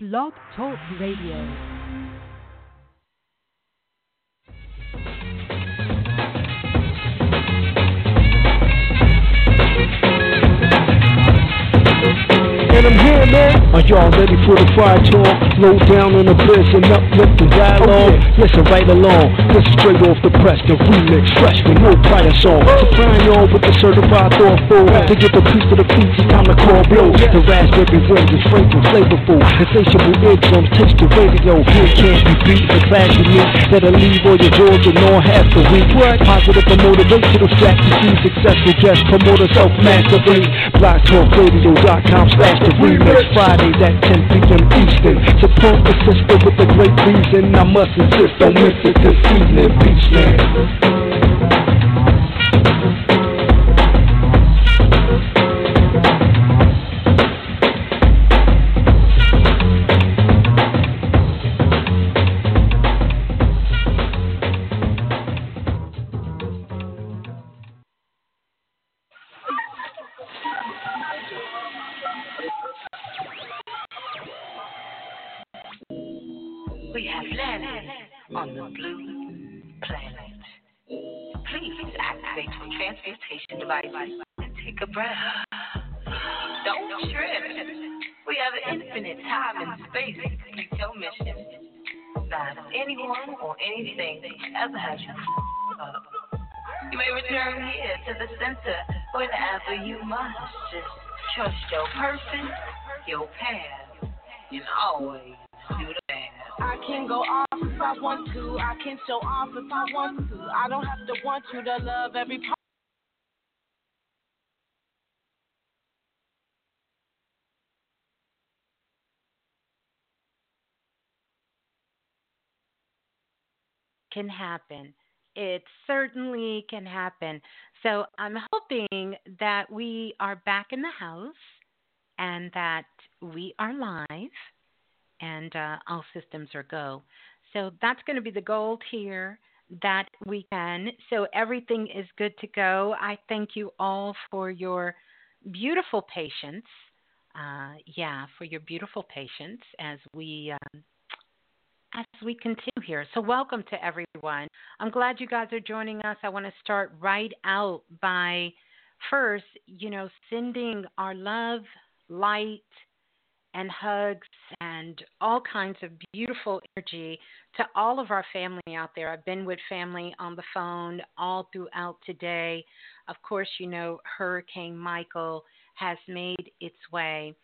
Blog Talk Radio. And I'm here, man. Are y'all ready for the fire talk? Low down on the bliss and uplift the dialogue. Okay. Listen right along. This is straight off the press, the remix, fresh with no prior song. Supplying y'all with the certified thoughtful. To get the piece to the piece, it's time to call blows. The raspberry wind is fragrant, flavorful. Insatiable eardrums, taste the radio. Here can't be beat. The class me that'll leave all your drawers and all half the week. What? Positive and motivational strategy. Successful guest promoter, self-mastery. BlogTalkRadio.com slash the remix Fridays at 10 p.m. Eastern. Support the sister with a great reason. I must insist, don't miss it this evening, Beach person, your path, and always do the best. I can go off if I want to. I can show off if I want to. I don't have to want you to love every part. Can happen. It certainly can happen. So I'm hoping that we are back in the house and that we are live and uh, all systems are go. So that's going to be the goal here that weekend. So everything is good to go. I thank you all for your beautiful patience. Uh, yeah, for your beautiful patience as we um, as we continue here. So welcome to everyone. I'm glad you guys are joining us. I want to start right out by first, you know, sending our love, light, and hugs and all kinds of beautiful energy to all of our family out there. I've been with family on the phone all throughout today. Of course, you know, Hurricane Michael has made its way,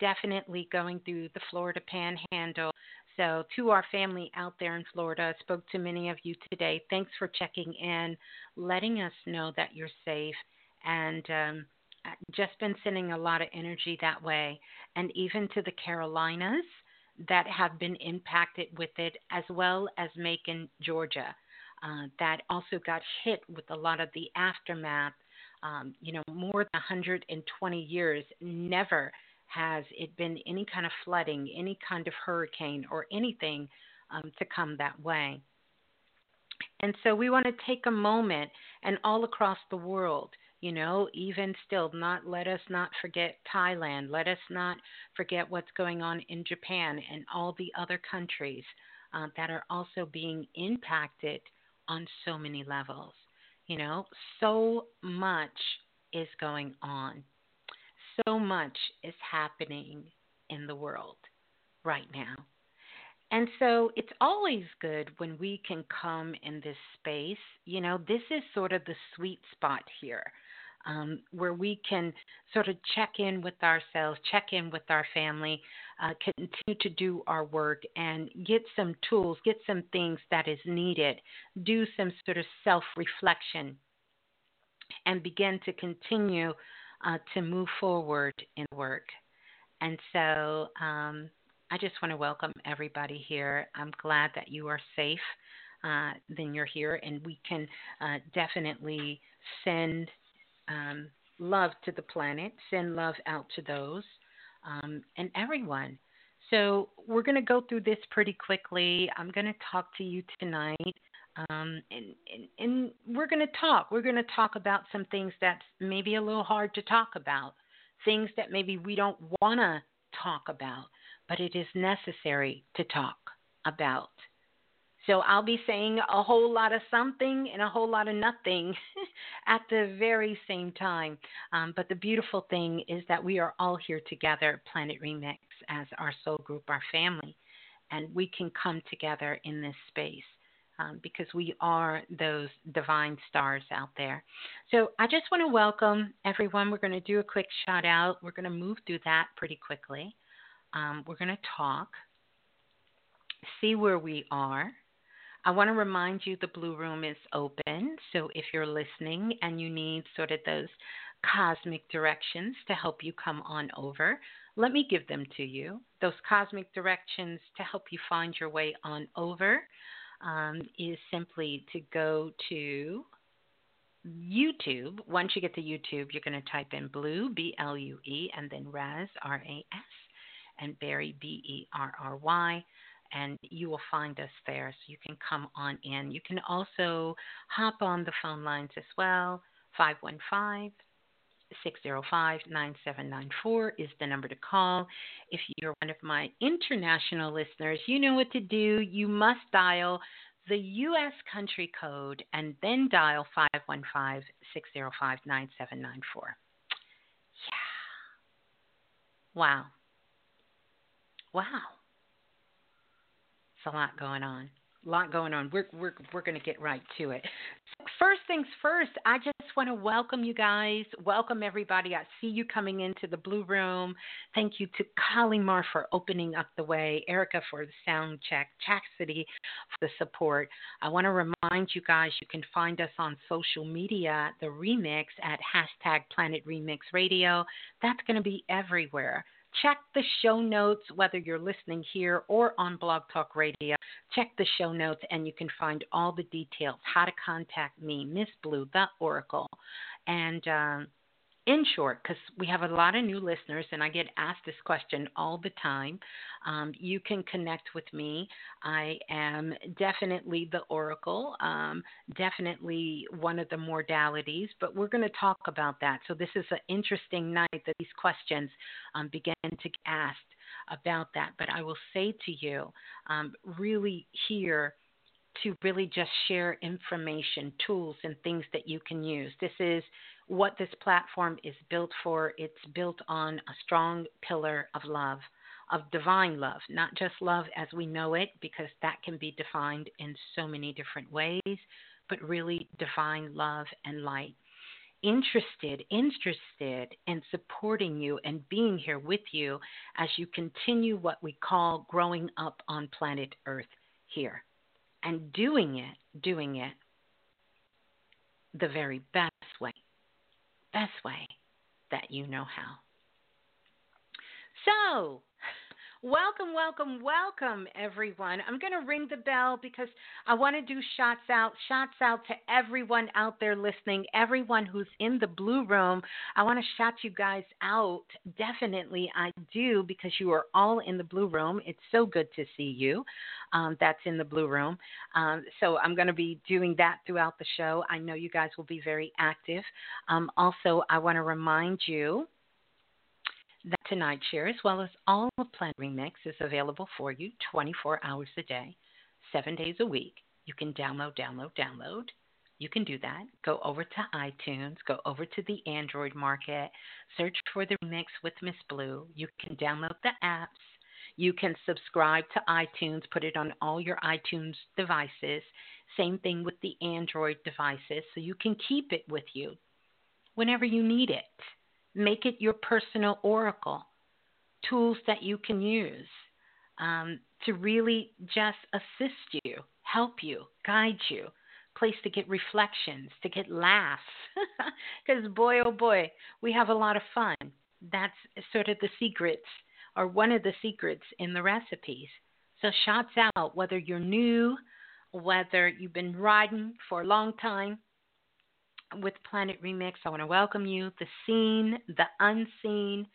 definitely going through the Florida panhandle. So, to our family out there in Florida, I spoke to many of you today. Thanks for checking in, letting us know that you're safe, and um, just been sending a lot of energy that way, and even to the Carolinas that have been impacted with it, as well as Macon, Georgia, uh, that also got hit with a lot of the aftermath. Um, you know, more than 120 years, never has it been any kind of flooding, any kind of hurricane, or anything um, to come that way. And so we want to take a moment and all across the world you know even still not let us not forget thailand let us not forget what's going on in japan and all the other countries uh, that are also being impacted on so many levels. You know so much is going on. So much is happening in the world right now. And so it's always good when we can come in this space. You know, this is sort of the sweet spot here um, where we can sort of check in with ourselves, check in with our family, uh, continue to do our work, and get some tools, get some things that is needed, do some sort of self reflection, and begin to continue uh, to move forward in work. And so um, I just want to welcome everybody here. I'm glad that you are safe. Uh, then you're here, and we can uh, definitely send um, love to the planet, send love out to those um, and everyone. So, we're going to go through this pretty quickly. I'm going to talk to you tonight. Um, and, and, and we're going to talk. We're going to talk about some things that's maybe a little hard to talk about, things that maybe we don't want to talk about. but it is necessary to talk about. So I'll be saying a whole lot of something and a whole lot of nothing at the very same time. Um, but the beautiful thing is that we are all here together, Planet Remix, as our soul group, our family, and we can come together in this space. Um, because we are those divine stars out there. So I just want to welcome everyone. We're going to do a quick shout out. We're going to move through that pretty quickly. Um, we're going to talk, see where we are, I want to remind you the Blue Room is open. So if you're listening and you need sort of those cosmic directions to help you come on over, let me give them to you. Those cosmic directions to help you find your way on over um, is simply to go to YouTube. Once you get to YouTube, you're going to type in Blue, B L U E, and then Raz, R A S, and Barry, B E R R Y and you will find us there. So you can come on in. You can also hop on the phone lines as well. 515 605 9794 is the number to call. If you're one of my international listeners, you know what to do. You must dial the U.S. country code and then dial 515 605 9794. Yeah. Wow. Wow a lot going on. A lot going on. We're we're we're going to get right to it. First things first, I just want to welcome you guys. Welcome everybody. I see you coming into the Blue Room. Thank you to Kalimar for opening up the way, Erica for the sound check, Chastity for the support. I want to remind you guys you can find us on social media, the remix at hashtag Planet Remix Radio. That's going to be everywhere. Check the show notes, whether you're listening here or on Blog Talk Radio. Check the show notes and you can find all the details how to contact me, Miss Blue, the Oracle. And um, in short, because we have a lot of new listeners and I get asked this question all the time, um, you can connect with me. I am definitely the oracle, um, definitely one of the modalities, but we're going to talk about that. So, this is an interesting night that these questions um, begin to get asked about that. But I will say to you, um, really here, to really just share information, tools, and things that you can use. This is what this platform is built for. It's built on a strong pillar of love, of divine love, not just love as we know it, because that can be defined in so many different ways, but really divine love and light. Interested, interested in supporting you and being here with you as you continue what we call growing up on planet Earth here and doing it, doing it the very best way best way that you know how. So, Welcome, welcome, welcome, everyone. I'm going to ring the bell because I want to do shots out, shots out to everyone out there listening, everyone who's in the blue room. I want to shout you guys out. Definitely, I do because you are all in the blue room. It's so good to see you. Um, that's in the blue room. Um, so I'm going to be doing that throughout the show. I know you guys will be very active. Um, also, I want to remind you that tonight's share, as well as all of Planet Remix, is available for you 24 hours a day, seven days a week. You can download, download, download. You can do that. Go over to iTunes, go over to the Android market, search for the remix with Miss Blue. You can download the apps. You can subscribe to iTunes, put it on all your iTunes devices. Same thing with the Android devices, so you can keep it with you whenever you need it. Make it your personal oracle, tools that you can use um, to really just assist you, help you, guide you, place to get reflections, to get laughs. Because, boy, oh boy, we have a lot of fun. That's sort of the secrets, or one of the secrets in the recipes. So, shots out, whether you're new, whether you've been riding for a long time, with Planet Remix. I want to welcome you, the seen, the unseen.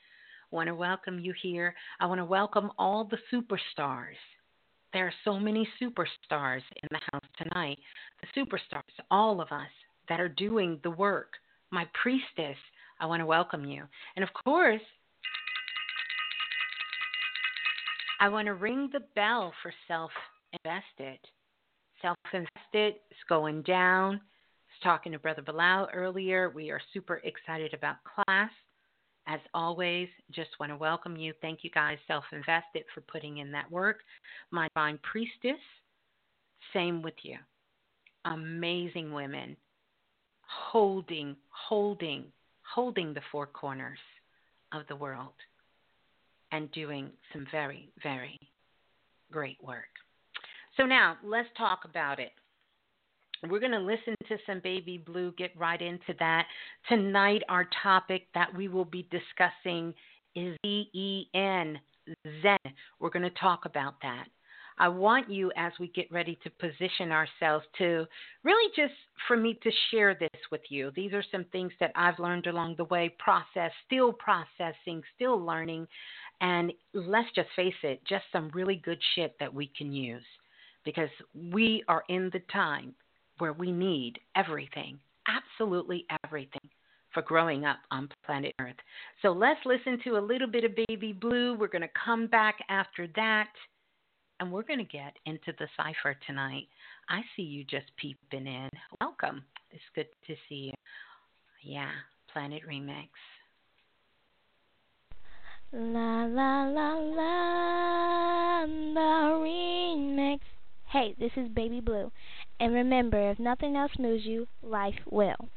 I want to welcome you here. I want to welcome all the superstars. There are so many superstars in the house tonight. The superstars, all of us that are doing the work. My priestess, I want to welcome you. And of course, I want to ring the bell for self invested. Self invested is going down. Talking to Brother Bilal earlier. We are super excited about class. As always, just want to welcome you. Thank you guys, Self Invested, for putting in that work. My Divine Priestess, same with you. Amazing women holding, holding, holding the four corners of the world and doing some very, very great work. So now let's talk about it. We're going to listen to some Baby Blue, get right into that. Tonight, our topic that we will be discussing is Z E N, Zen. We're going to talk about that. I want you, as we get ready to position ourselves, to really just for me to share this with you. These are some things that I've learned along the way, process, still processing, still learning. And let's just face it, just some really good shit that we can use because we are in the time where we need everything, absolutely everything for growing up on planet Earth. So let's listen to a little bit of Baby Blue. We're going to come back after that and we're going to get into the cipher tonight. I see you just peeping in. Welcome. It's good to see you. Yeah, Planet Remix. La la la la, the remix. Hey, this is Baby Blue. And remember, if nothing else moves you, life will.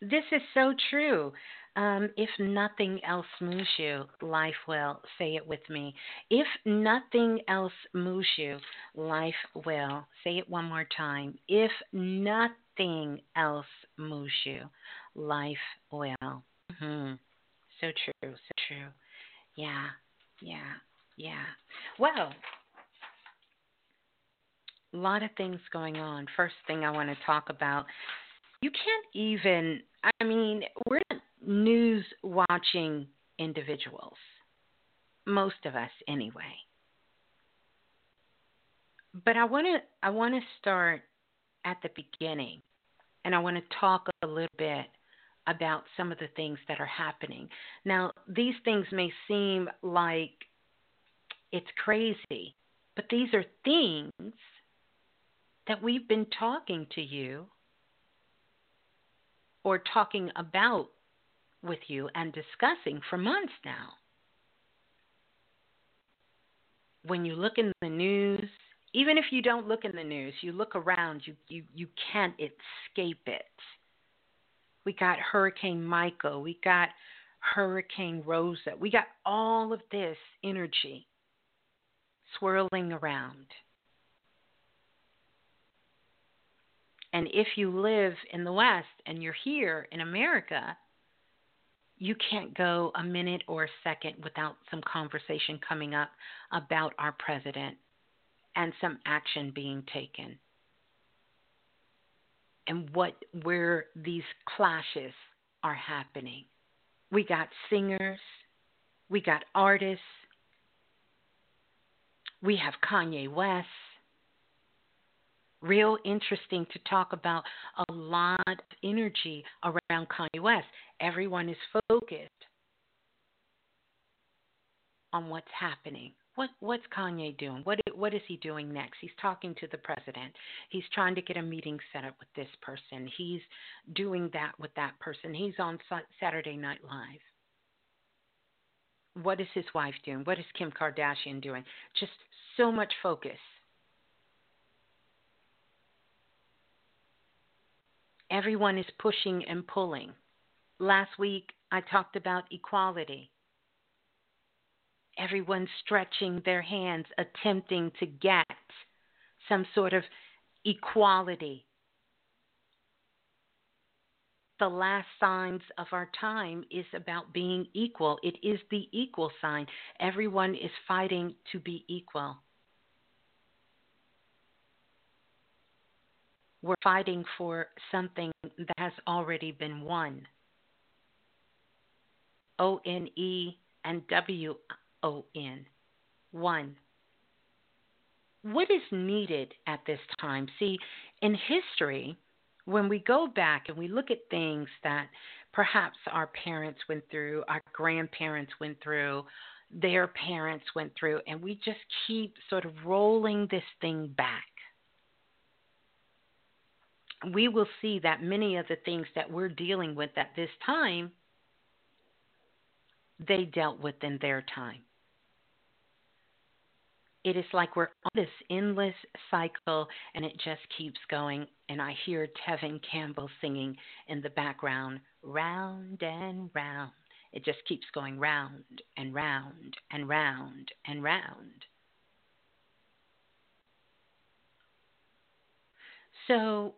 This is so true. Um, if nothing else moves you, life will. Say it with me. If nothing else moves you, life will. Say it one more time. If nothing else moves you, life will. Mm-hmm. So true, so true. Yeah, yeah, yeah. Well, a lot of things going on. First thing I want to talk about you can't even, I mean, we're not news watching individuals, most of us anyway. But I want to I want to start at the beginning and I want to talk a little bit about some of the things that are happening. Now, these things may seem like it's crazy, but these are things that we've been talking to you or talking about with you and discussing for months now. When you look in the news, even if you don't look in the news, you look around, you, you, you can't escape it. We got Hurricane Michael, we got Hurricane Rosa, we got all of this energy swirling around. And if you live in the West and you're here in America, you can't go a minute or a second without some conversation coming up about our president and some action being taken. And what where these clashes are happening. We got singers, we got artists, we have Kanye West, real interesting to talk about a lot of energy around Kanye West. Everyone is focused on what's happening. What what's Kanye doing? What what is he doing next? He's talking to the president. He's trying to get a meeting set up with this person. He's doing that with that person. He's on Saturday Night Live. What is his wife doing? What is Kim Kardashian doing? Just so much focus Everyone is pushing and pulling. Last week, I talked about equality. Everyone's stretching their hands, attempting to get some sort of equality. The last signs of our time is about being equal. It is the equal sign. Everyone is fighting to be equal. We're fighting for something that has already been won. O N E and W O N. One. What is needed at this time? See, in history, when we go back and we look at things that perhaps our parents went through, our grandparents went through, their parents went through, and we just keep sort of rolling this thing back. We will see that many of the things that we're dealing with at this time, they dealt with in their time. It is like we're on this endless cycle and it just keeps going. And I hear Tevin Campbell singing in the background, round and round. It just keeps going round and round and round and round. So,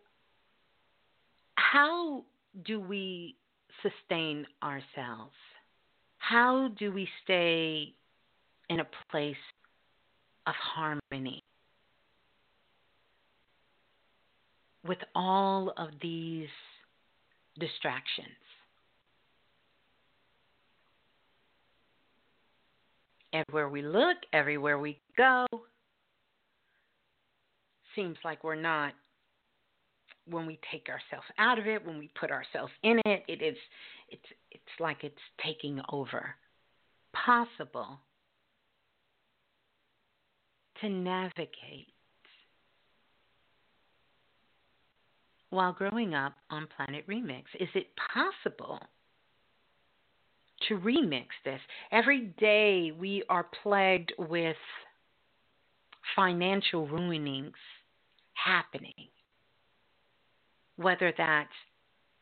how do we sustain ourselves? How do we stay in a place of harmony with all of these distractions? Everywhere we look, everywhere we go, seems like we're not when we take ourselves out of it, when we put ourselves in it, it is it's it's like it's taking over. Possible to navigate while growing up on Planet Remix? Is it possible to remix this. Every day we are plagued with financial ruinings happening, whether that's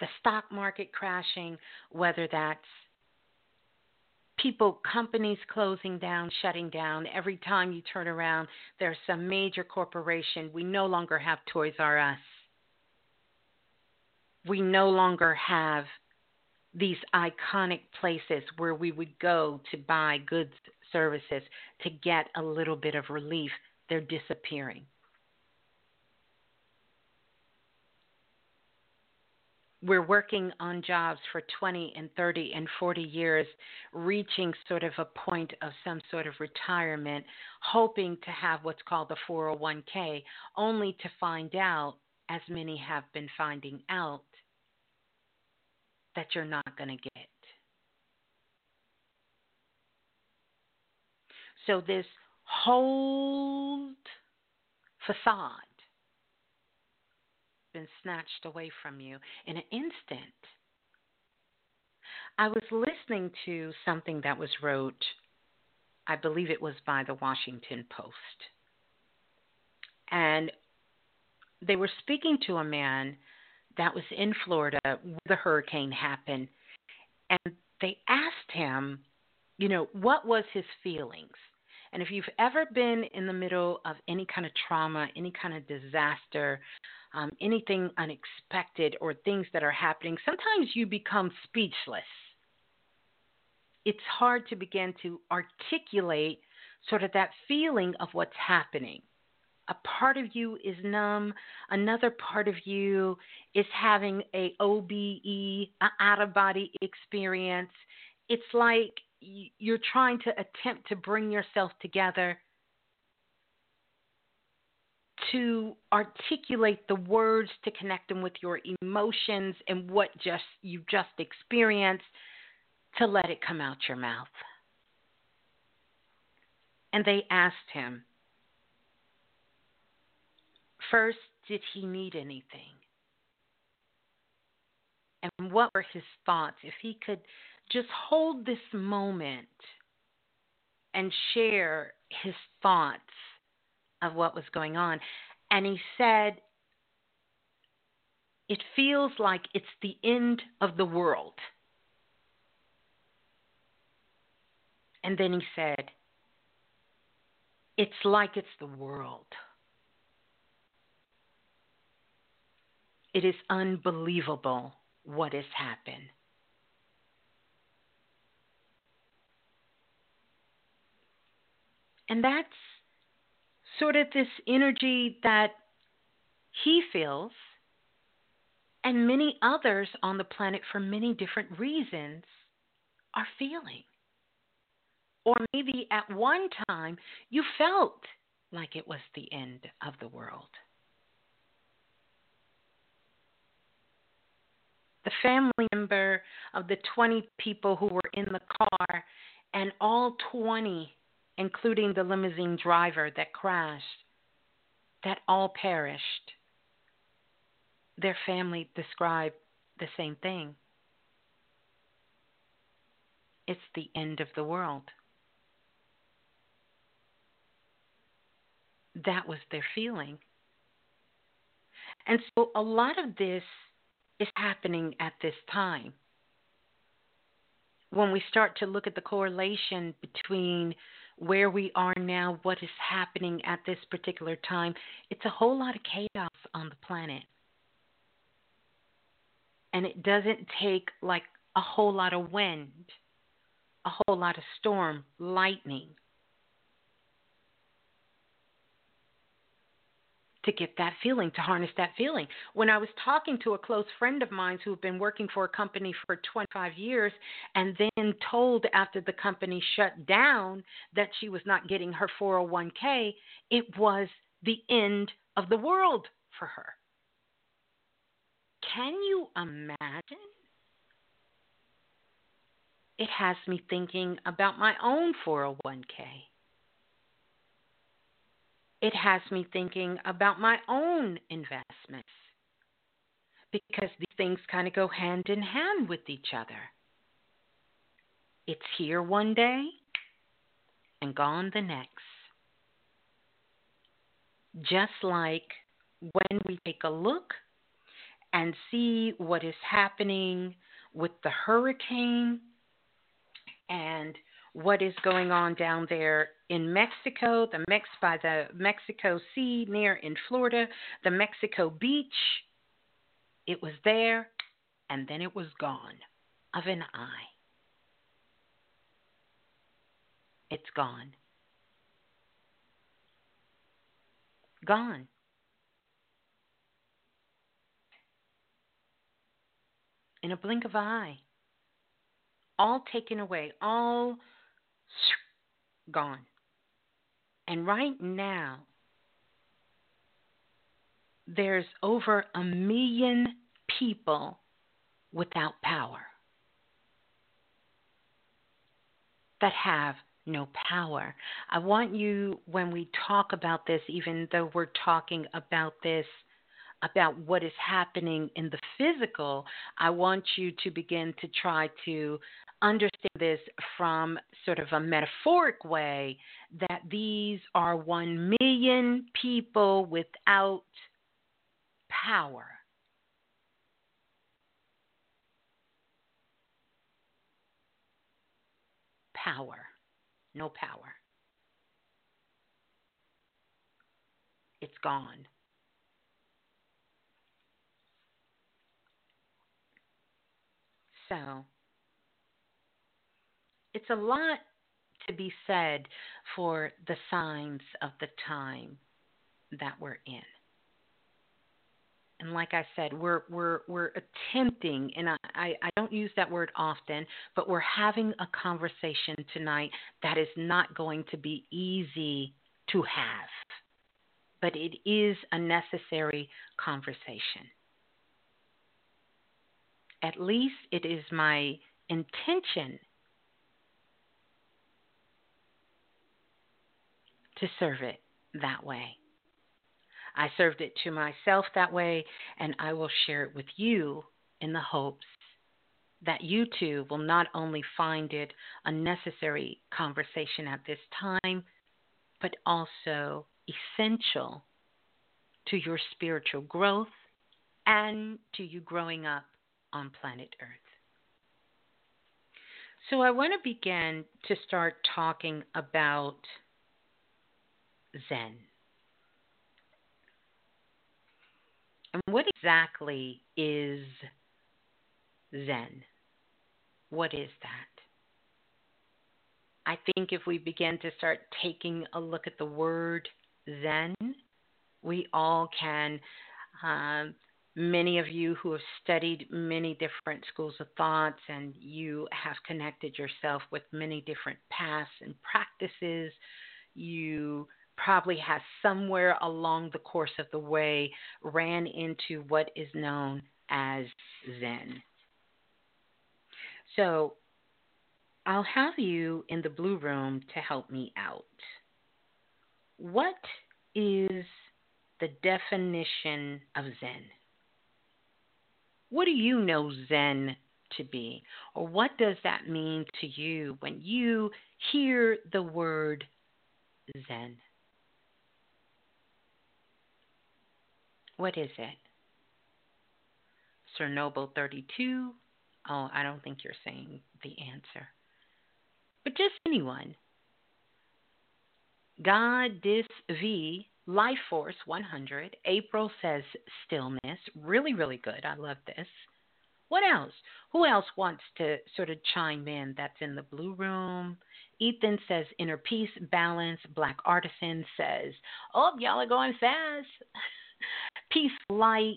the stock market crashing, whether that's people, companies closing down, shutting down. Every time you turn around, there's some major corporation. We no longer have Toys R Us. We no longer have these iconic places where we would go to buy goods, services, to get a little bit of relief, they're disappearing. We're working on jobs for 20 and 30 and 40 years, reaching sort of a point of some sort of retirement, hoping to have what's called the 401k, only to find out, as many have been finding out, that you're not going to get. So, this whole facade been snatched away from you in an instant. I was listening to something that was wrote, I believe it was by the Washington Post. And they were speaking to a man that was in Florida where the hurricane happened. And they asked him, you know, what was his feelings? And if you've ever been in the middle of any kind of trauma, any kind of disaster, um, anything unexpected, or things that are happening, sometimes you become speechless. It's hard to begin to articulate sort of that feeling of what's happening a part of you is numb, another part of you is having a OBE, an out of body experience. It's like you're trying to attempt to bring yourself together to articulate the words to connect them with your emotions and what just you just experienced to let it come out your mouth. And they asked him, First, did he need anything? And what were his thoughts? If he could just hold this moment and share his thoughts of what was going on. And he said, It feels like it's the end of the world. And then he said, It's like it's the world. It is unbelievable what has happened. And that's sort of this energy that he feels, and many others on the planet for many different reasons are feeling. Or maybe at one time you felt like it was the end of the world. the family member of the 20 people who were in the car and all 20, including the limousine driver that crashed, that all perished. Their family described the same thing. It's the end of the world. That was their feeling. And so a lot of this is happening at this time. When we start to look at the correlation between where we are now, what is happening at this particular time, it's a whole lot of chaos on the planet. And it doesn't take like a whole lot of wind, a whole lot of storm, lightning, to get that feeling, to harness that feeling. When I was talking to a close friend of mine who had been working for a company for 25 years and then told after the company shut down that she was not getting her 401k, it was the end of the world for her. Can you imagine? It has me thinking about my own 401k it has me thinking about my own investments because these things kind of go hand in hand with each other. It's here one day and gone the next. Just like when we take a look and see what is happening with the hurricane and what is going on down there in Mexico, the Mex by the Mexico Sea near in Florida, the Mexico beach. It was there and then it was gone of an eye. It's gone. Gone. In a blink of an eye. All taken away, all gone. And right now, there's over a million people without power that have no power. I want you, when we talk about this, even though we're talking about this, about what is happening in the physical, I want you to begin to try to understand this from sort of a metaphoric way that these are one million people without power. Power, no power. It's gone. So, it's a lot to be said for the signs of the time that we're in. And like I said, we're we're we're attempting, and I, I, I don't use that word often, but we're having a conversation tonight that is not going to be easy to have. But it is a necessary conversation. At least it is my intention to serve it that way. I served it to myself that way, and I will share it with you in the hopes that you too will not only find it a necessary conversation at this time, but also essential to your spiritual growth and to you growing up on planet Earth. So, I want to begin to start talking about Zen. And what exactly is Zen? What is that? I think if we begin to start taking a look at the word Zen, we all can. Um, many of you who have studied many different schools of thoughts and you have connected yourself with many different paths and practices, you probably has somewhere along the course of the way ran into what is known as Zen. So, I'll have you in the blue room to help me out. What is the definition of Zen? What do you know Zen to be? Or what does that mean to you when you hear the word Zen? What is it? Sir Noble 32. Oh, I don't think you're saying the answer. But just anyone. God Dis V Life Force 100. April says stillness. Really, really good. I love this. What else? Who else wants to sort of chime in that's in the blue room? Ethan says inner peace, balance. Black Artisan says, oh, y'all are going fast. Peace Light,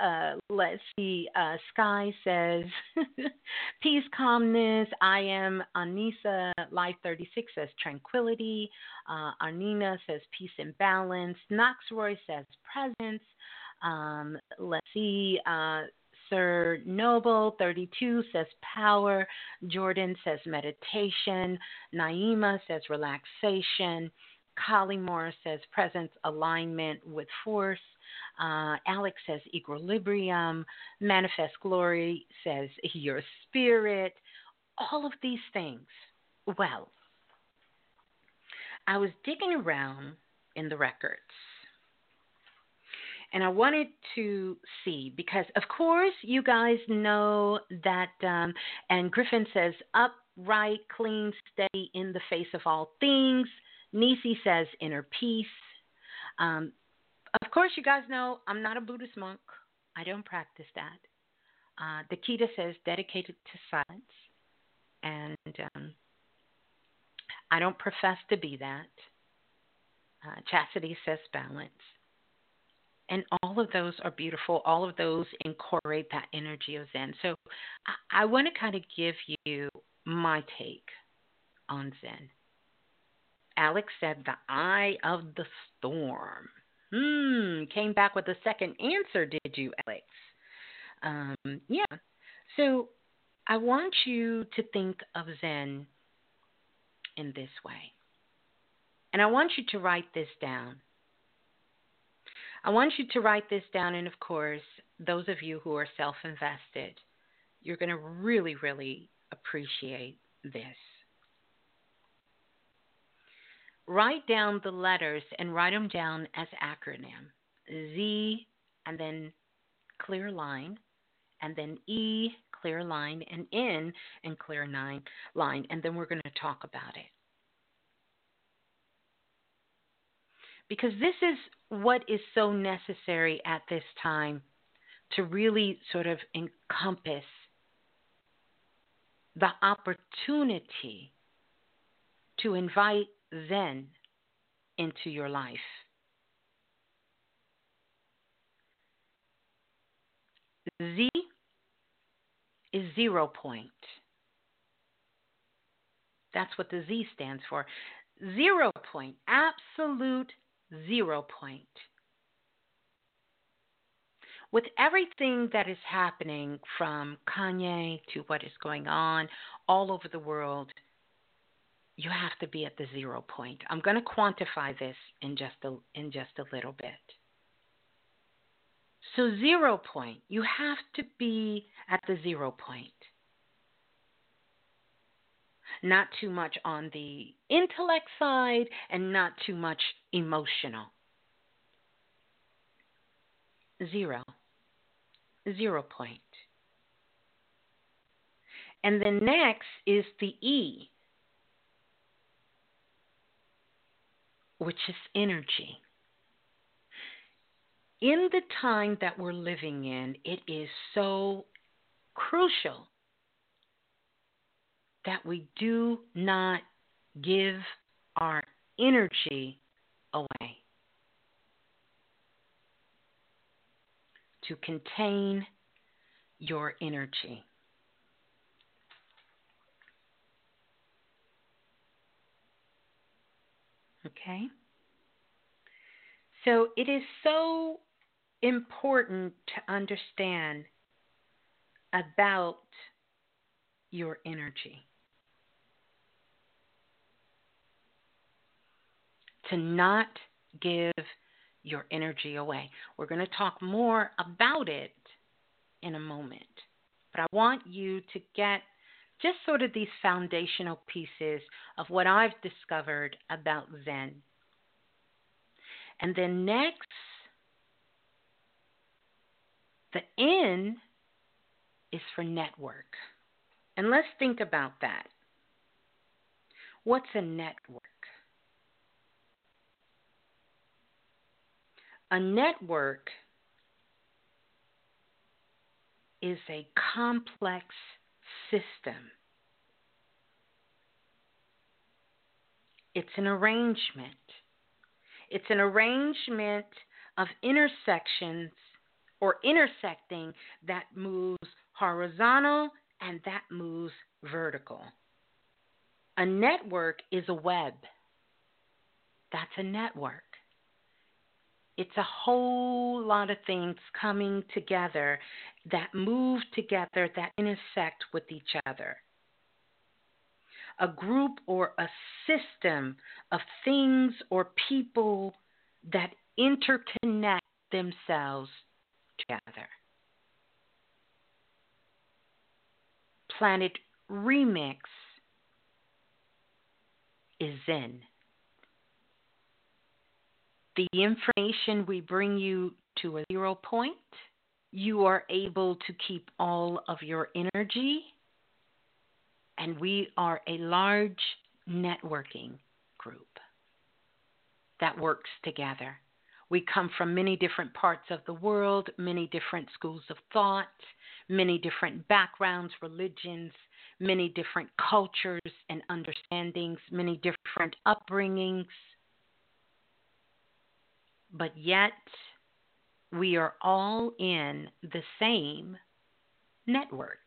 uh, let's see, uh, Sky says, Peace, calmness. I am Anissa. Life 36 says tranquility. Uh, Arnina says peace and balance. Knoxroy says presence. Um, let's see, uh, Sir Noble 32 says power. Jordan says meditation. Naima says relaxation. Collymore says presence, alignment with force. Uh, Alex says equilibrium. Manifest glory says your spirit. All of these things. Well, I was digging around in the records and I wanted to see because, of course, you guys know that. Um, and Griffin says, upright, clean, steady in the face of all things. Nisi says, inner peace. Um, course, you guys know I'm not a Buddhist monk. I don't practice that. Uh, the Kita says dedicated to silence, and um, I don't profess to be that. Uh, chastity says balance. And all of those are beautiful. All of those incorporate that energy of Zen. So I, I want to kind of give you my take on Zen. Alex said the eye of the storm. Hmm, came back with a second answer, did you, Alex? Um, yeah. So I want you to think of Zen in this way. And I want you to write this down. I want you to write this down, and of course, those of you who are self invested, you're going to really, really appreciate this write down the letters and write them down as acronym Z and then clear line and then E clear line and N and clear nine line and then we're going to talk about it. Because this is what is so necessary at this time to really sort of encompass the opportunity to invite Zen into your life. Z is zero point. That's what the Z stands for. Zero point, absolute zero point. With everything that is happening from Kanye to what is going on all over the world, you have to be at the zero point. I'm going to quantify this in just a, in just a little bit. So, zero point, you have to be at the zero point. Not too much on the intellect side and not too much emotional. Zero. Zero point. And then next is the E which is energy. In the time that we're living in, it is so crucial that we do not give our energy away. To contain your energy. Okay? So it is so important to understand about your energy. To not give your energy away. We're going to talk more about it in a moment, but I want you to get just sort of these foundational pieces of what I've discovered about Zen. And then next, the N is for network. And let's think about that. What's a network? A network is a complex system. It's an arrangement. It's an arrangement of intersections or intersecting that moves horizontal and that moves vertical. A network is a web. That's a network. It's a whole lot of things coming together that move together, that intersect with each other. A group or a system of things or people that interconnect themselves together. Planet Remix is Zen. The information we bring you to a zero point, you are able to keep all of your energy, and we are a large networking group that works together. We come from many different parts of the world, many different schools of thought, many different backgrounds, religions, many different cultures and understandings, many different upbringings. But yet, we are all in the same network.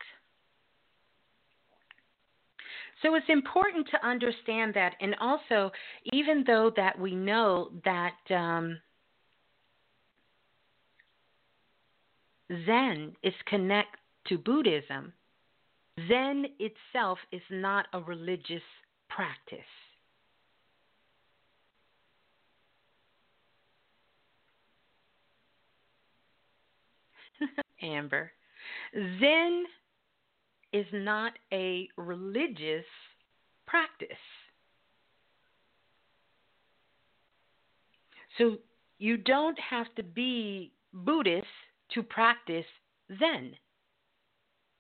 So it's important to understand that, and also, even though that we know that um, Zen is connect to Buddhism, Zen itself is not a religious practice. Amber. Zen is not a religious practice. So you don't have to be Buddhist to practice Zen.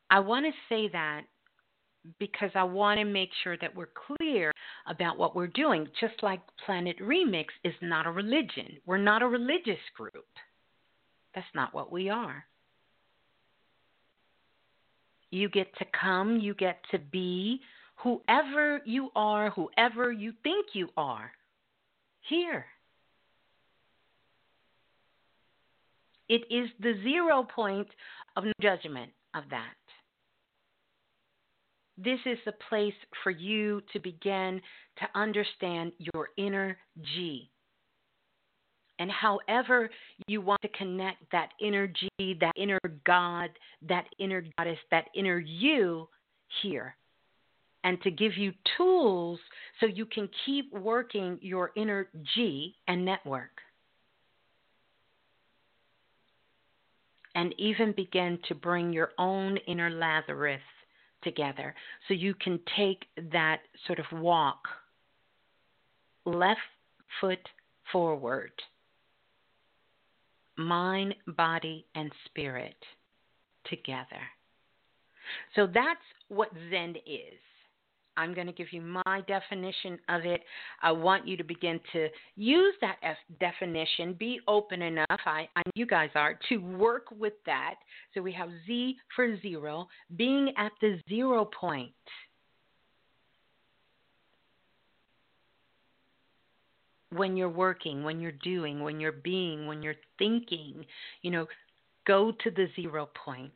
I want to say that because I want to make sure that we're clear about what we're doing. Just like Planet Remix is not a religion, we're not a religious group. That's not what we are. You get to come, you get to be whoever you are, whoever you think you are, here. It is the zero point of no judgment of that. This is the place for you to begin to understand your inner G. And however you want to connect that inner G, that inner God, that inner goddess, that inner you here. And to give you tools so you can keep working your inner G and network. and even begin to bring your own inner Lazarus together so you can take that sort of walk left foot forward, mind, body, and spirit together. So that's what Zen is. I'm going to give you my definition of it. I want you to begin to use that definition. Be open enough, I, I you guys are, to work with that. So we have Z for zero, being at the zero point. When you're working, when you're doing, when you're being, when you're thinking, you know, go to the zero point.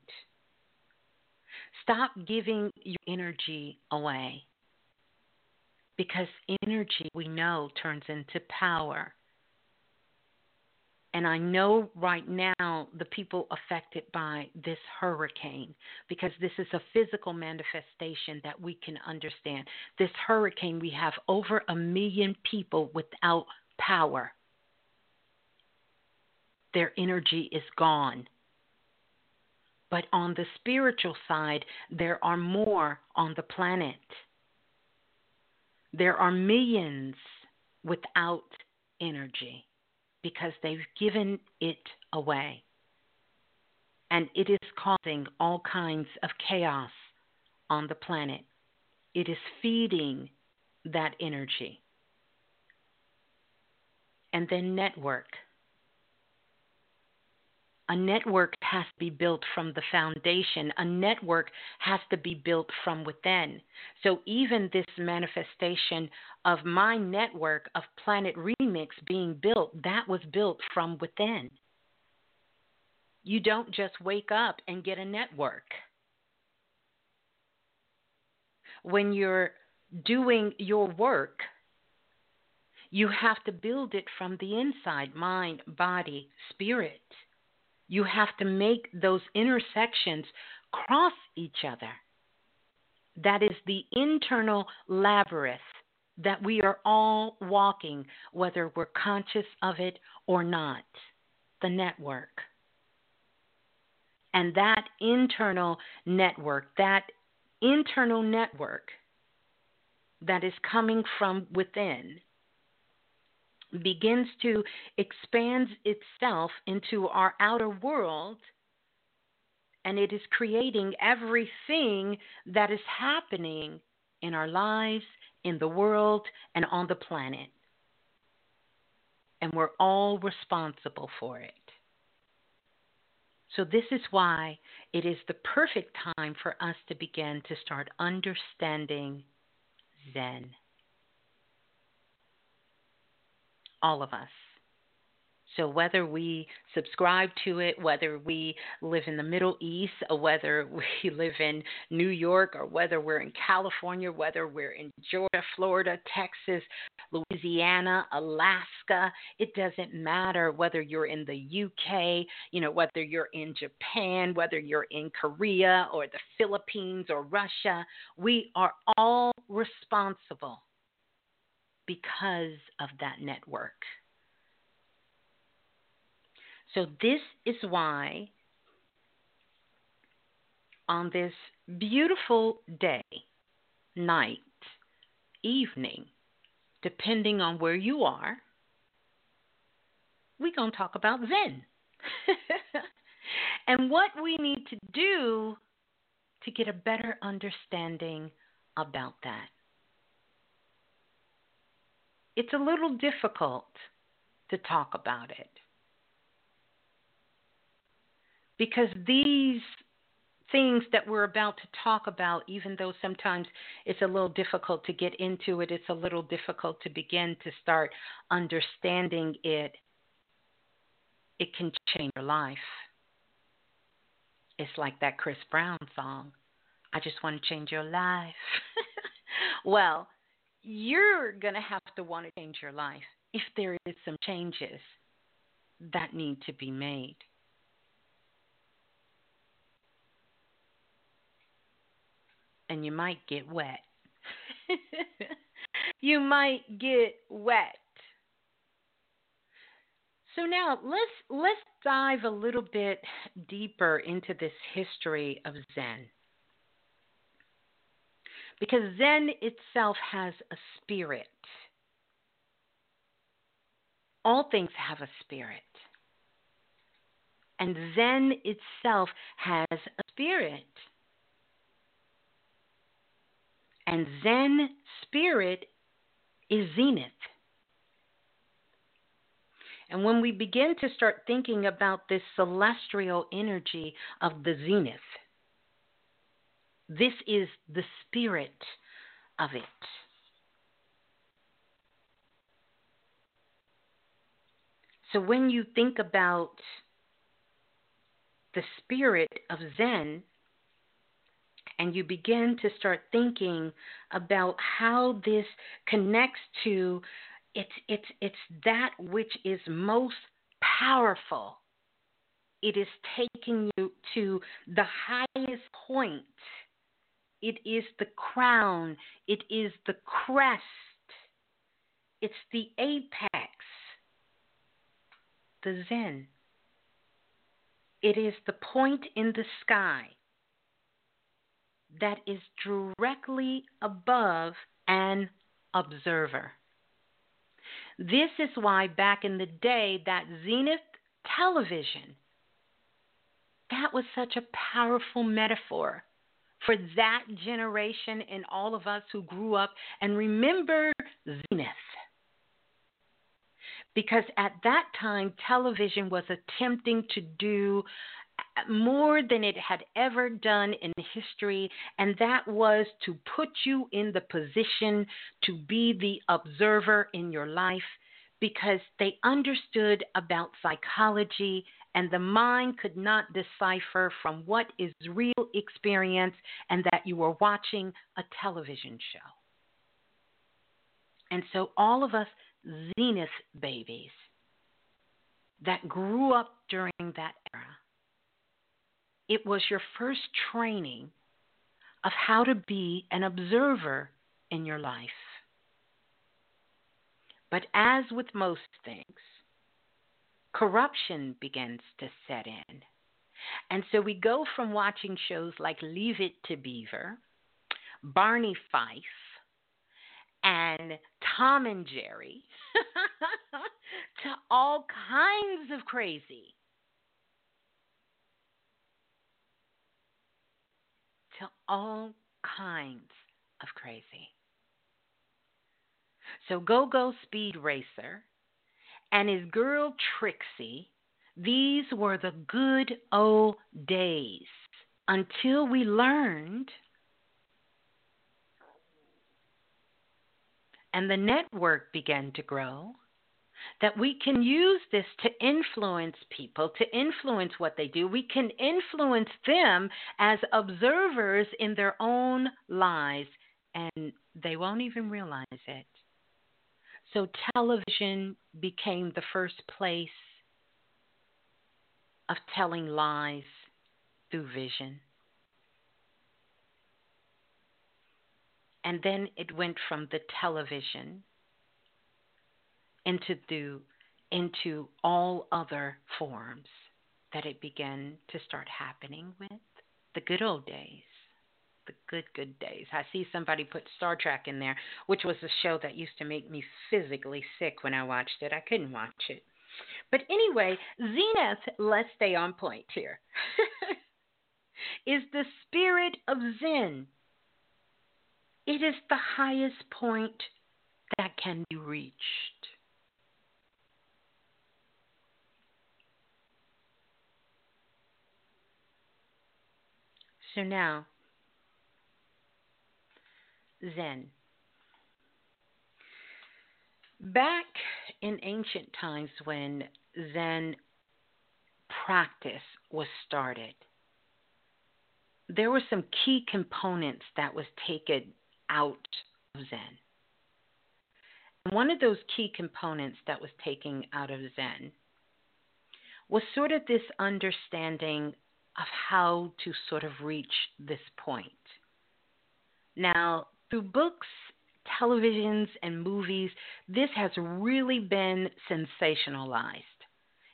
Stop giving your energy away because energy, we know, turns into power. And I know right now the people affected by this hurricane, because this is a physical manifestation that we can understand. This hurricane, we have over a million people without power. Their energy is gone. But on the spiritual side, there are more on the planet. There are millions without energy because they've given it away. And it is causing all kinds of chaos on the planet. It is feeding that energy. And then network. A network has to be built from the foundation. A network has to be built from within. So, even this manifestation of my network of Planet Remix being built, that was built from within. You don't just wake up and get a network. When you're doing your work, you have to build it from the inside mind, body, spirit. You have to make those intersections cross each other. That is the internal labyrinth that we are all walking, whether we're conscious of it or not. The network. And that internal network, that internal network that is coming from within, begins to expand itself into our outer world and it is creating everything that is happening in our lives, in the world, and on the planet. And we're all responsible for it. So, this is why it is the perfect time for us to begin to start understanding Zen. All of us. So, whether we subscribe to it, whether we live in the Middle East, or whether we live in New York, or whether we're in California, whether we're in Georgia, Florida, Texas, Louisiana, Alaska, it doesn't matter whether you're in the UK, you know, whether you're in Japan, whether you're in Korea, or the Philippines, or Russia, we are all responsible because of that network. So, this is why on this beautiful day, night, evening, depending on where you are, we're going to talk about Zen and what we need to do to get a better understanding about that it's a little difficult to talk about it. Because these things that we're about to talk about, even though sometimes it's a little difficult to get into it, it's a little difficult to begin to start understanding it, it can change your life. It's like that Chris Brown song. I just want to change your life. well, you're going to have to want to change your life if there is some changes that need to be made. And you might get wet. you might get wet. So now let's let's dive a little bit deeper into this history of Zen. Because Zen itself has a spirit. All things have a spirit. And Zen itself has a spirit. And Zen spirit is zenith. And when we begin to start thinking about this celestial energy of the zenith, this is the spirit of it. So when you think about the spirit of Zen, and you begin to start thinking about how this connects to it's it's it's that which is most powerful. It is taking you to the highest point it is the crown. It is the crest. It's the apex. the Zen. It is the point in the sky that is directly above an observer. This is why back in the day that Zenith television that was such a powerful metaphor for that generation and all of us who grew up. And remember Zenith. Because at that time, television was attempting to do more than it had ever done in history, and that was to put you in the position to be the observer in your life. Because they understood about psychology and the mind could not decipher from what is real experience and that you were watching a television show. And so, all of us Zenith babies that grew up during that era, it was your first training of how to be an observer in your life. But as with most things, corruption begins to set in. And so we go from watching shows like Leave It to Beaver, Barney Fife, and Tom and Jerry to all kinds of crazy. To all kinds of crazy. So Go Go Speed Racer and his girl Trixie, these were the good old days until we learned and the network began to grow that we can use this to influence people, to influence what they do. We can influence them as observers in their own lives, and they won't even realize it. So television became the first place of telling lies through vision. And then it went from the television into the, into all other forms that it began to start happening with the good old days the good, good days. I see somebody put Star Trek in there, which was a show that used to make me physically sick when I watched it. I couldn't watch it. But anyway, Zenith, let's stay on point here, is the spirit of Zen. It is the highest point that can be reached. So now, Zen. Back in ancient times when Zen practice was started, there were some key components that was taken out of Zen. And one of those key components that was taken out of Zen was sort of this understanding of how to sort of reach this point. Now, through books, televisions, and movies, this has really been sensationalized.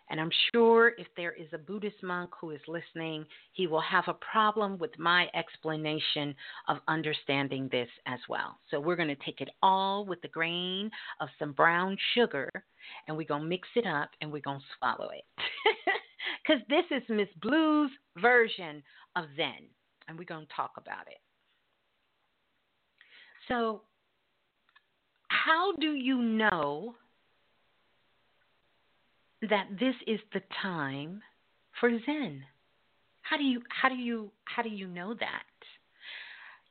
And I'm sure if there is a Buddhist monk who is listening, he will have a problem with my explanation of understanding this as well. So we're going to take it all with a grain of some brown sugar and we're going to mix it up and we're going to swallow it. Because this is Miss Blue's version of Zen, and we're going to talk about it. So, how do you know that this is the time for Zen? How do you how do you how do you know that?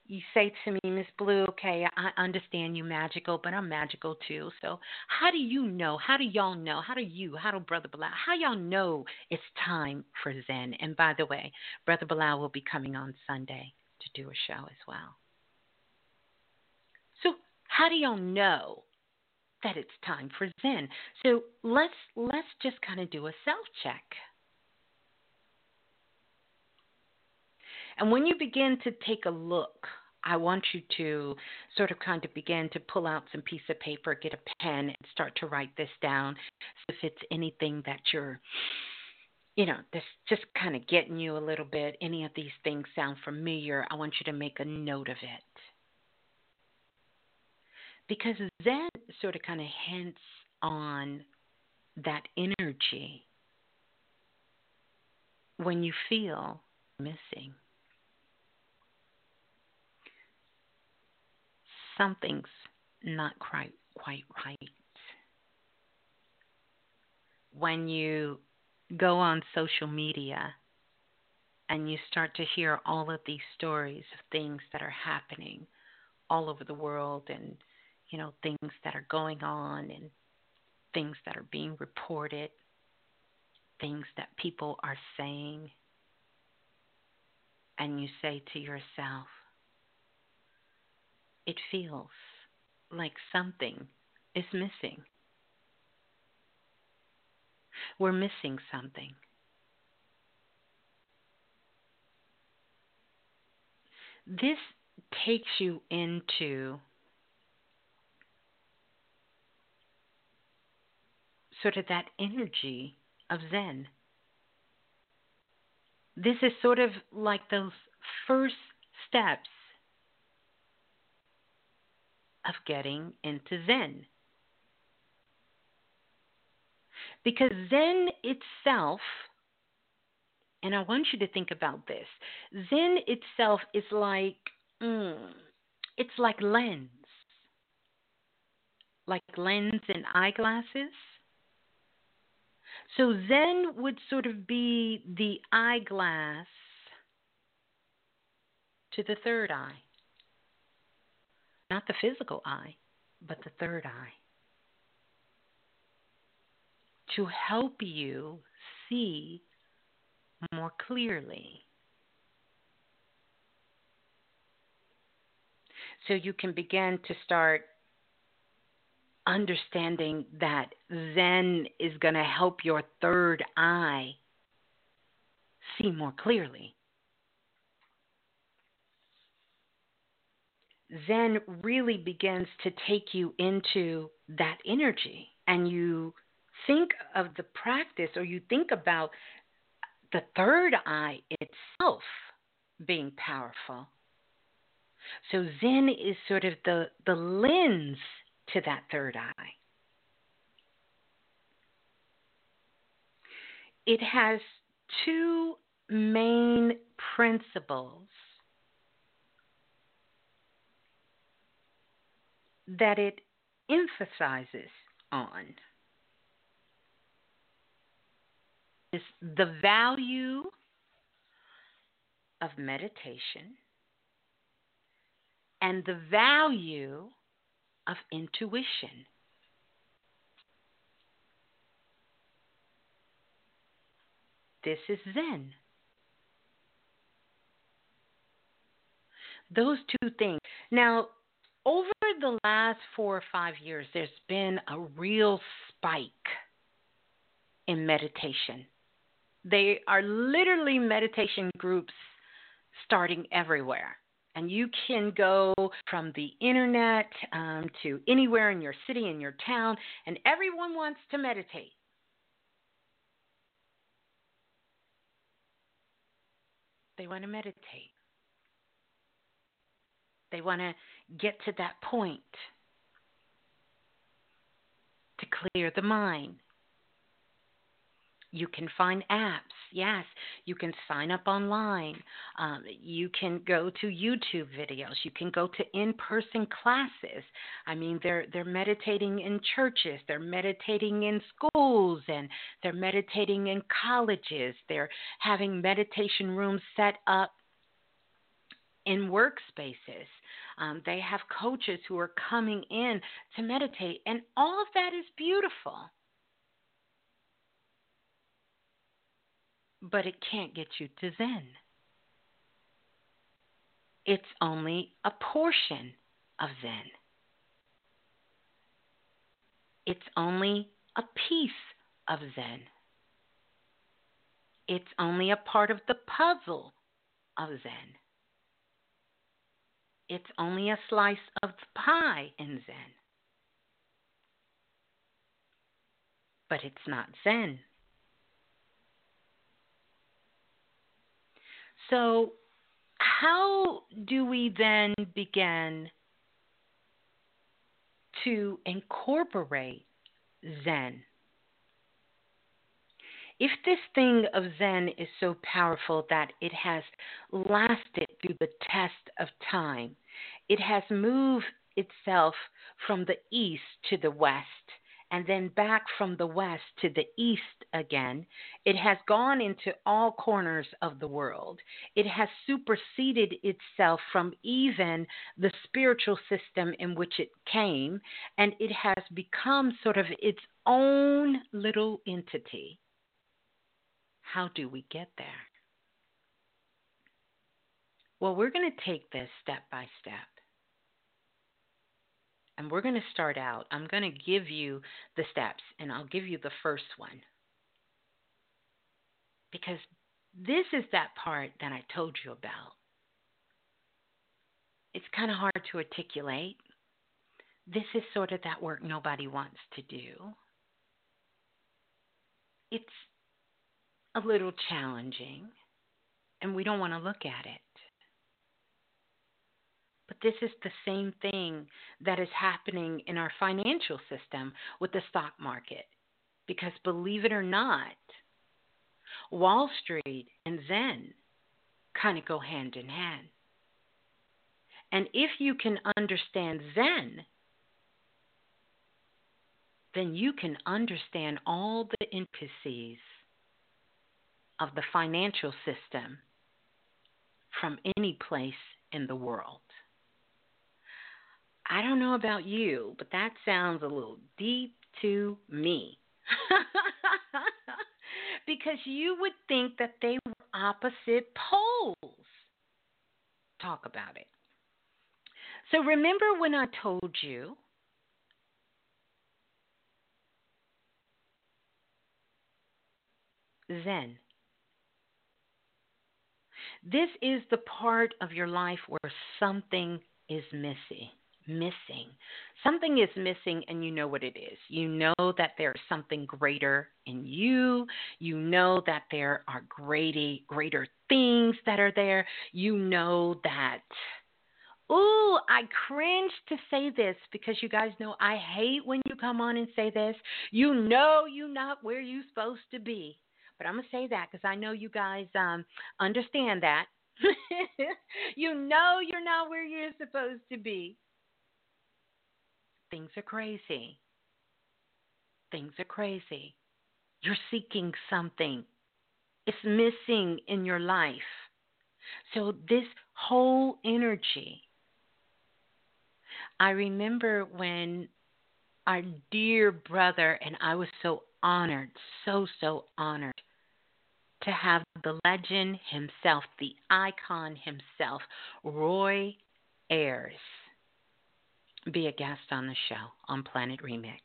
You say to me, Miss Blue, okay, I understand you magical, but I'm magical too. So how do you know? How do y'all know? How do you, how do Brother Balah, how y'all know it's time for Zen? And by the way, Brother Balah will be coming on Sunday to do a show as well. How do y'all know that it's time for Zen? So let's let's just kind of do a self check. And when you begin to take a look, I want you to sort of kind of begin to pull out some piece of paper, get a pen, and start to write this down. So If it's anything that you're, you know, this just kind of getting you a little bit, any of these things sound familiar, I want you to make a note of it. Because Zen sort of kind of hints on that energy when you feel missing. something's not quite quite right. When you go on social media and you start to hear all of these stories of things that are happening all over the world and you know things that are going on and things that are being reported things that people are saying and you say to yourself it feels like something is missing. We're missing something. This takes you into sort of that energy of Zen. This is sort of like those first steps of getting into Zen. Because Zen itself, and I want you to think about this Zen itself is like, mm, it's like lens. Like lens and eyeglasses. So Zen would sort of be the eyeglass to the third eye. Not the physical eye, but the third eye. To help you see more clearly. So you can begin to start understanding that Zen is going to help your third eye see more clearly. Zen really begins to take you into that energy and you think of the practice or you think about the third eye itself being powerful. So Zen is sort of the, the lens to that third eye. It has two main principles that it emphasizes on is the value of meditation and the value of intuition. This is Zen. Those two things. Now, over the last four or five years, there's been a real spike in meditation. They are literally meditation groups starting everywhere. And you can go from the internet um, to anywhere in your city, in your town, and everyone wants to meditate. They want to meditate. They want to get to that point to clear the mind. You can find apps. Yes, you can sign up online. Um, you can go to YouTube videos. You can go to in-person classes. I mean, they're they're meditating in churches. They're meditating in schools, and they're meditating in colleges. They're having meditation rooms set up in workspaces. Um, they have coaches who are coming in to meditate, and all of that is beautiful. But it can't get you to Zen. It's only a portion of Zen. It's only a piece of Zen. It's only a part of the puzzle of Zen. it's only a slice of the pie in Zen. But it's not Zen. So, how do we then begin to incorporate Zen? If this thing of Zen is so powerful that it has lasted through the test of time, it has moved itself from the east to the west and then back from the west to the east again. It has gone into all corners of the world. It has superseded itself from even the spiritual system in which it came, and it has become sort of its own little entity. How do we get there? Well, we're going to take this step by step. And we're going to start out. I'm going to give you the steps, and I'll give you the first one. Because this is that part that I told you about. It's kind of hard to articulate. This is sort of that work nobody wants to do. It's a little challenging, and we don't want to look at it. But this is the same thing that is happening in our financial system with the stock market. Because believe it or not, Wall Street and Zen kind of go hand in hand. And if you can understand Zen, then you can understand all the intricacies of the financial system from any place in the world. I don't know about you, but that sounds a little deep to me. because you would think that they were opposite poles. Talk about it. So remember when I told you Zen. This is the part of your life where something is missing missing. Something is missing, and you know what it is. You know that there's something greater in you. You know that there are greater, greater things that are there. You know that. Ooh, I cringe to say this because you guys know I hate when you come on and say this. You know you're not where you're supposed to be. But I'm going to say that because I know you guys um, understand that. you know you're not where you're supposed to be. Things are crazy. Things are crazy. You're seeking something, it's missing in your life. So, this whole energy, I remember when our dear brother, and I was so honored, so, so honored to have the legend himself, the icon himself, Roy Ayers be a guest on the show on Planet Remix.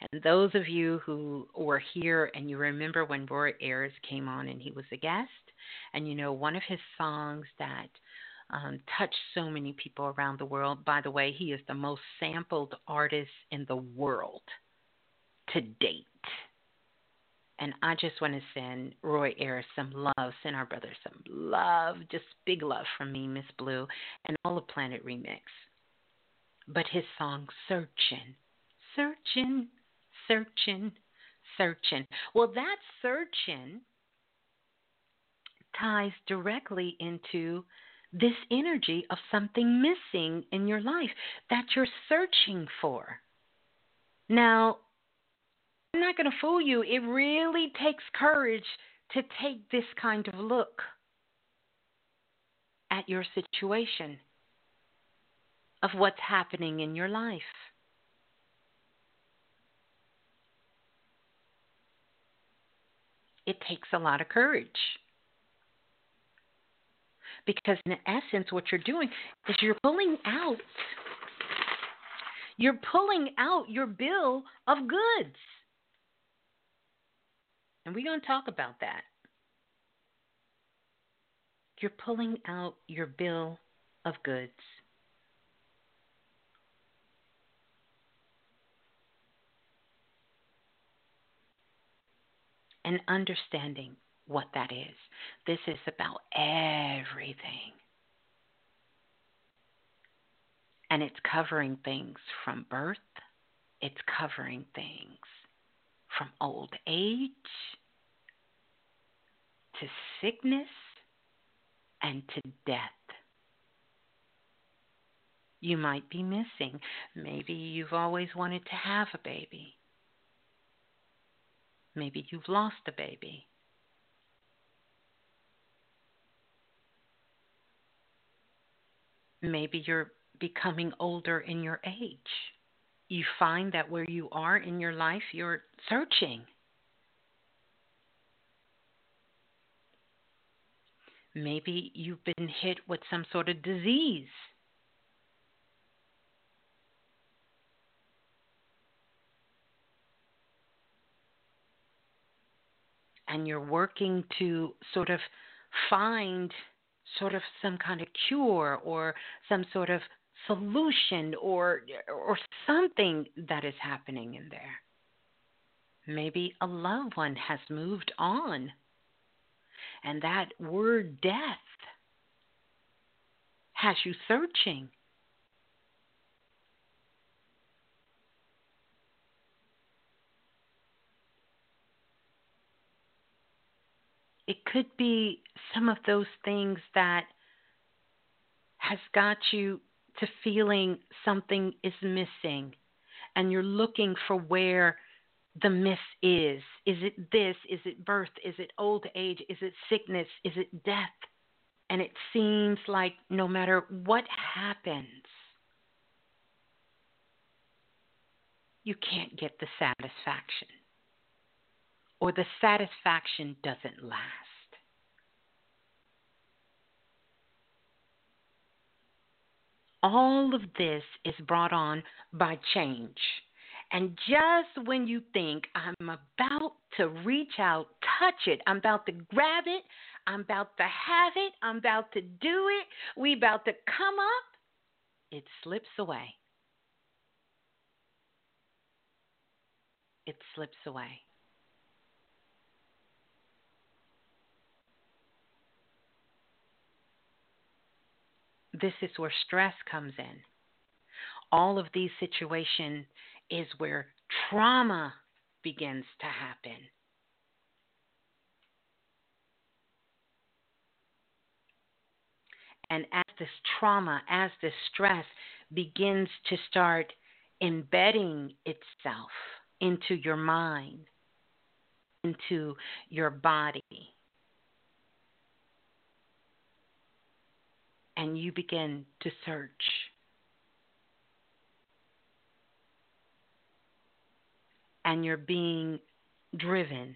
And those of you who were here and you remember when Roy Ayers came on and he was a guest, and you know, one of his songs that um, touched so many people around the world, by the way, he is the most sampled artist in the world to date. And I just want to send Roy Ayers some love, send our brother some love, just big love from me, Miss Blue, and all of Planet Remix but his song Searching, Searching, Searching, Searching. Well, that searching ties directly into this energy of something missing in your life that you're searching for. Now, I'm not going to fool you. It really takes courage to take this kind of look at your situation of what's happening in your life. It takes a lot of courage. Because in essence what you're doing is you're pulling out you're pulling out your bill of goods. And we're going to talk about that. You're pulling out your bill of goods. And understanding what that is. This is about everything. And it's covering things from birth, it's covering things from old age to sickness and to death. You might be missing. Maybe you've always wanted to have a baby. Maybe you've lost a baby. Maybe you're becoming older in your age. You find that where you are in your life, you're searching. Maybe you've been hit with some sort of disease. And you're working to sort of find sort of some kind of cure or some sort of solution or or something that is happening in there. Maybe a loved one has moved on. And that word death has you searching. It could be some of those things that has got you to feeling something is missing and you're looking for where the miss is. Is it this? Is it birth? Is it old age? Is it sickness? Is it death? And it seems like no matter what happens, you can't get the satisfaction, or the satisfaction doesn't last. all of this is brought on by change. And just when you think I'm about to reach out, touch it, I'm about to grab it, I'm about to have it, I'm about to do it, we about to come up, it slips away. It slips away. This is where stress comes in. All of these situations is where trauma begins to happen. And as this trauma, as this stress begins to start embedding itself into your mind, into your body, and you begin to search. And you're being driven,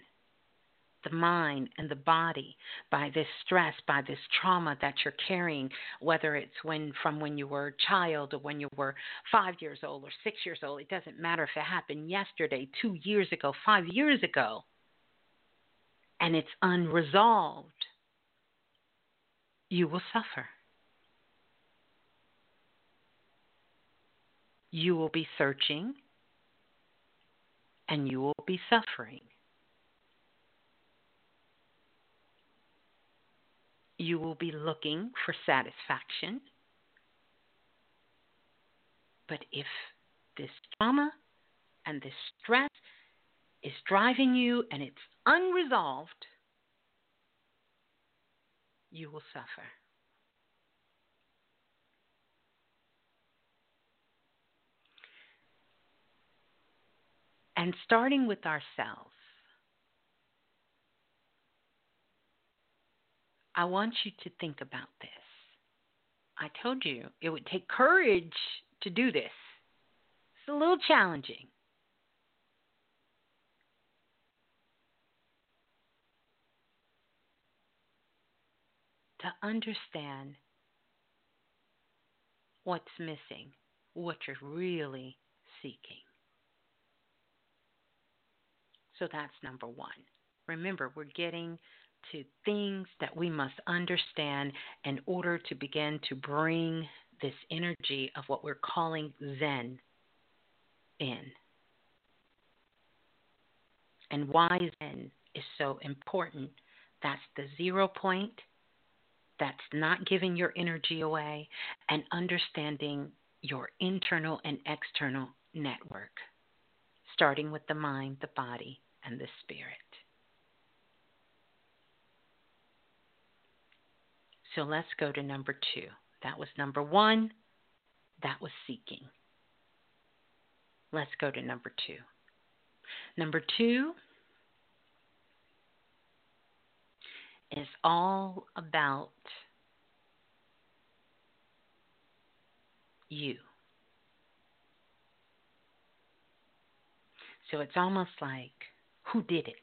the mind and the body, by this stress, by this trauma that you're carrying, whether it's when from when you were a child or when you were five years old or six years old. It doesn't matter if it happened yesterday, two years ago, five years ago, and it's unresolved. You will suffer. You will be searching and you will be suffering. You will be looking for satisfaction. But if this trauma and this stress is driving you and it's unresolved, you will suffer. And starting with ourselves. I want you to think about this. I told you it would take courage to do this. It's a little challenging. To understand what's missing, what you're really seeking. So that's number one. Remember, we're getting to things that we must understand in order to begin to bring this energy of what we're calling Zen in. And why Zen? is so important. That's the zero point. That's not giving your energy away and understanding your internal and external network, starting with the mind, the body, and the spirit. So let's go to number two. That was number one. That was seeking. Let's go to number two. Number two is all about you. So it's almost like, who did it?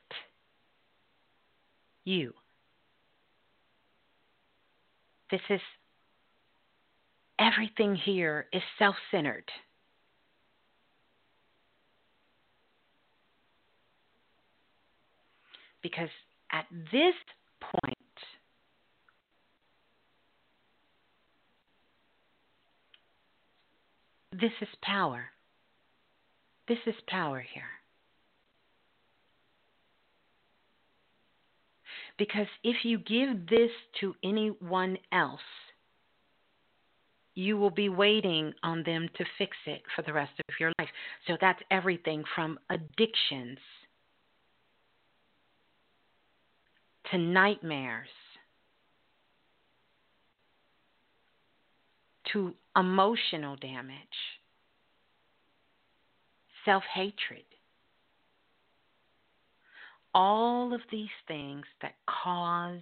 You. This is everything here is self centered. Because at this point, this is power. This is power here. Because if you give this to anyone else, you will be waiting on them to fix it for the rest of your life. So that's everything from addictions to nightmares to emotional damage, self hatred. All of these things that cause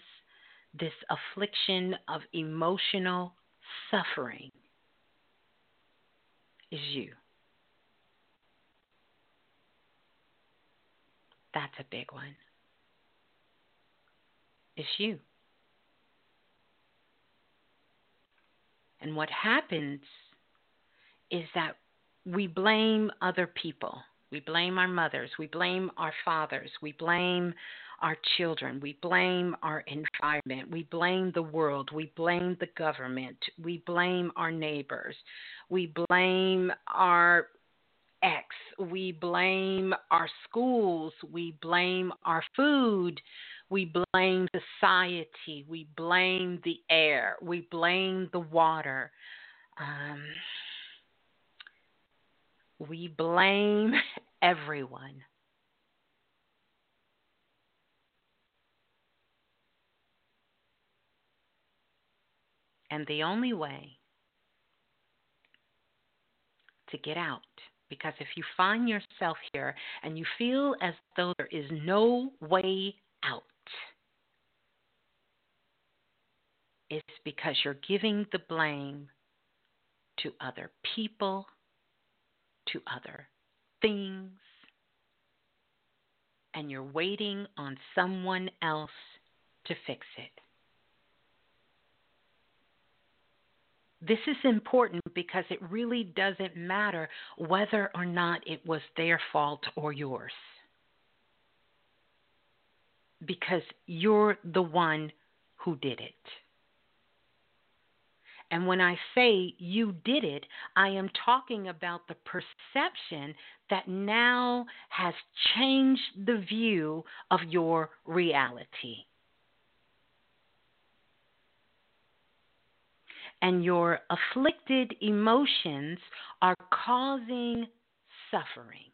this affliction of emotional suffering is you. That's a big one. It's you. And what happens is that we blame other people. We blame our mothers. We blame our fathers. We blame our children. We blame our environment. We blame the world. We blame the government. We blame our neighbors. We blame our ex. We blame our schools. We blame our food. We blame society. We blame the air. We blame the water. Um, we blame everyone. And the only way to get out, because if you find yourself here and you feel as though there is no way out, it's because you're giving the blame to other people, to other things, and you're waiting on someone else to fix it. This is important because it really doesn't matter whether or not it was their fault or yours. Because you're the one who did it. And when I say you did it, I am talking about the perception that now has changed the view of your reality. and your afflicted emotions are causing suffering.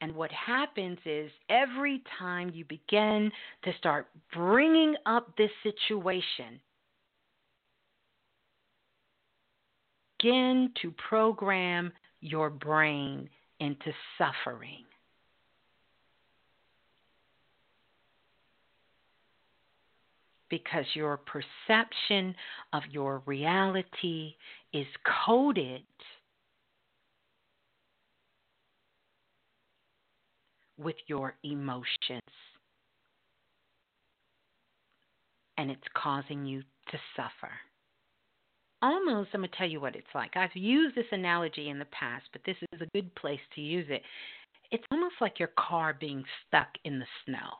And what happens is every time you begin to start bringing up this situation, begin to program your brain into suffering. because your perception of your reality is coded with your emotions. And it's causing you to suffer. Almost, I'm going to tell you what it's like. I've used this analogy in the past, but this is a good place to use it. It's almost like your car being stuck in the snow.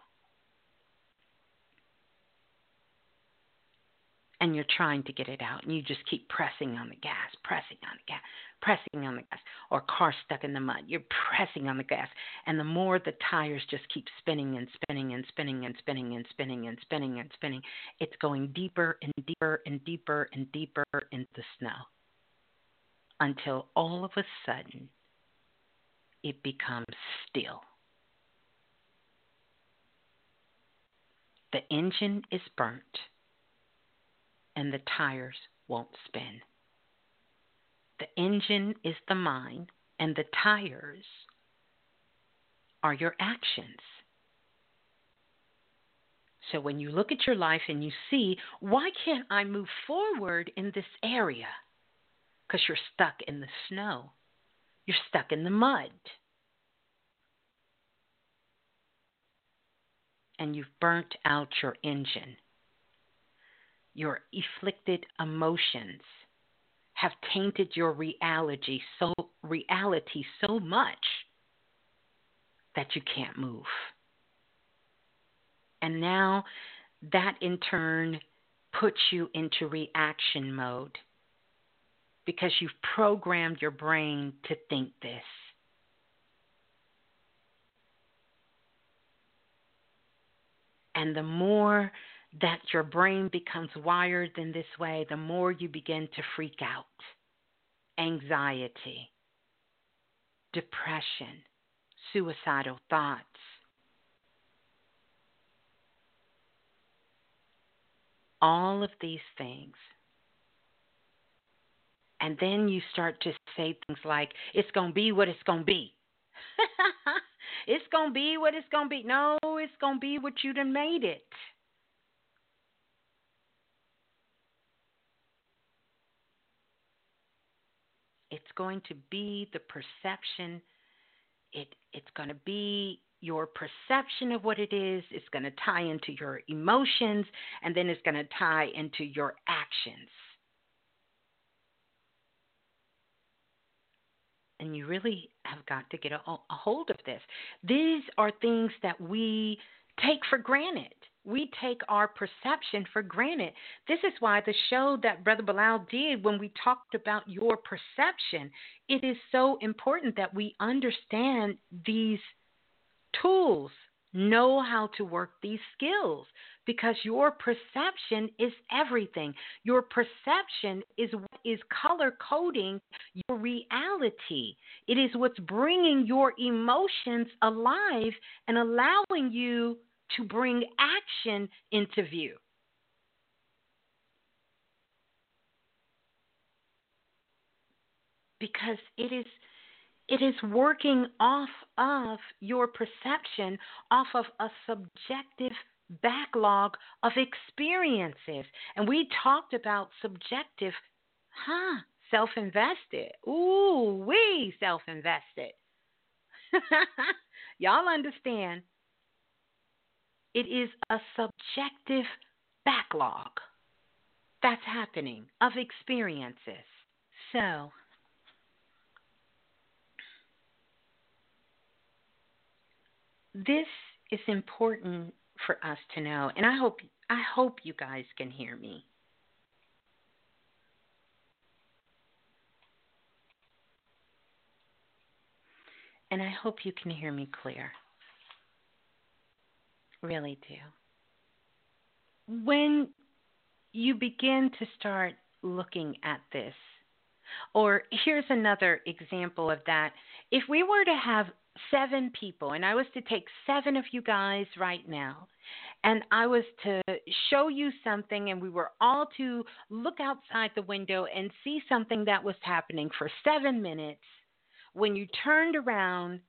and you're trying to get it out and you just keep pressing on the gas, pressing on the gas, pressing on the gas, or car stuck in the mud. You're pressing on the gas. And the more the tires just keep spinning and spinning and spinning and spinning and spinning and spinning and spinning, it's going deeper and deeper and deeper and deeper into the snow until all of a sudden it becomes still. The engine is burnt and the tires won't spin. The engine is the mind, and the tires are your actions. So when you look at your life and you see, why can't I move forward in this area? Because you're stuck in the snow, you're stuck in the mud. And you've burnt out your engine. Your afflicted emotions have tainted your reality so reality so much that you can't move. And now that in turn puts you into reaction mode because you've programmed your brain to think this. And the more that your brain becomes wired in this way, the more you begin to freak out. Anxiety, depression, suicidal thoughts. All of these things. And then you start to say things like, it's going to be what it's going to be. it's going to be what it's going to be. No, it's going to be what you done made it. Going to be the perception. It it's going to be your perception of what it is. It's going to tie into your emotions, and then it's going to tie into your actions. And you really have got to get a, a hold of this. These are things that we take for granted we take our perception for granted. This is why the show that Brother Balah did when we talked about your perception, it is so important that we understand these tools, know how to work these skills because your perception is everything. Your perception is what is color coding your reality. It is what's bringing your emotions alive and allowing you to bring action into view. Because it is it is working off of your perception, off of a subjective backlog of experiences. And we talked about subjective, huh, self invested. Ooh, we self invested. Y'all understand it is a subjective backlog that's happening of experiences. So, this is important for us to know, and I hope I hope you guys can hear me. And I hope you can hear me clear. Really do. When you begin to start looking at this, or here's another example of that. If we were to have seven people, and I was to take seven of you guys right now, and I was to show you something, and we were all to look outside the window and see something that was happening for seven minutes, when you turned around,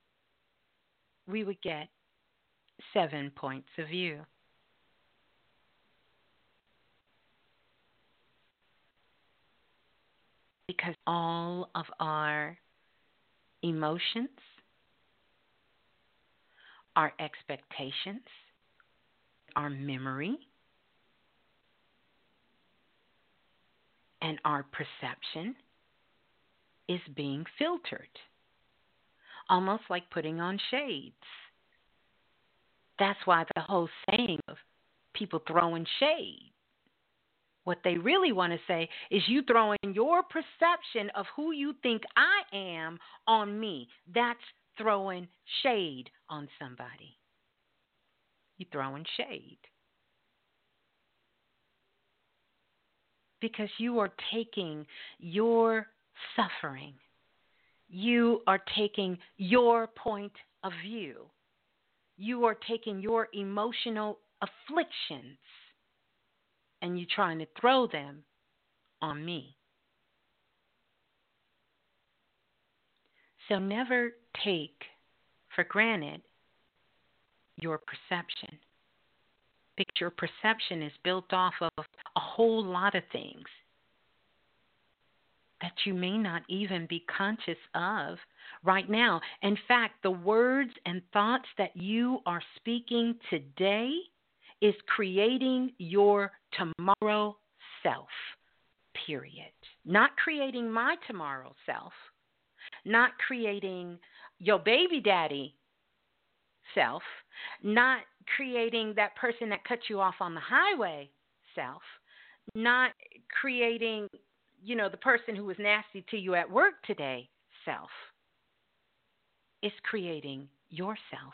we would get seven points of view. Because all of our emotions, our expectations, our memory, and our perception is being filtered, almost like putting on shades. That's why the whole saying of people throwing shade. What they really want to say is you throwing your perception of who you think I am on me. That's throwing shade on somebody. You're throwing shade. Because you are taking your suffering, you are taking your point of view, you are taking your emotional afflictions, and you're trying to throw them on me. So never take for granted your perception. Because your perception is built off of a whole lot of things that you may not even be conscious of right now. In fact, the words and thoughts that you are speaking today is creating your tomorrow self, period. Not creating my tomorrow self, not creating your baby daddy self, not creating that person that cut you off on the highway self, not creating, you know, the person who was nasty to you at work today self. is creating yourself.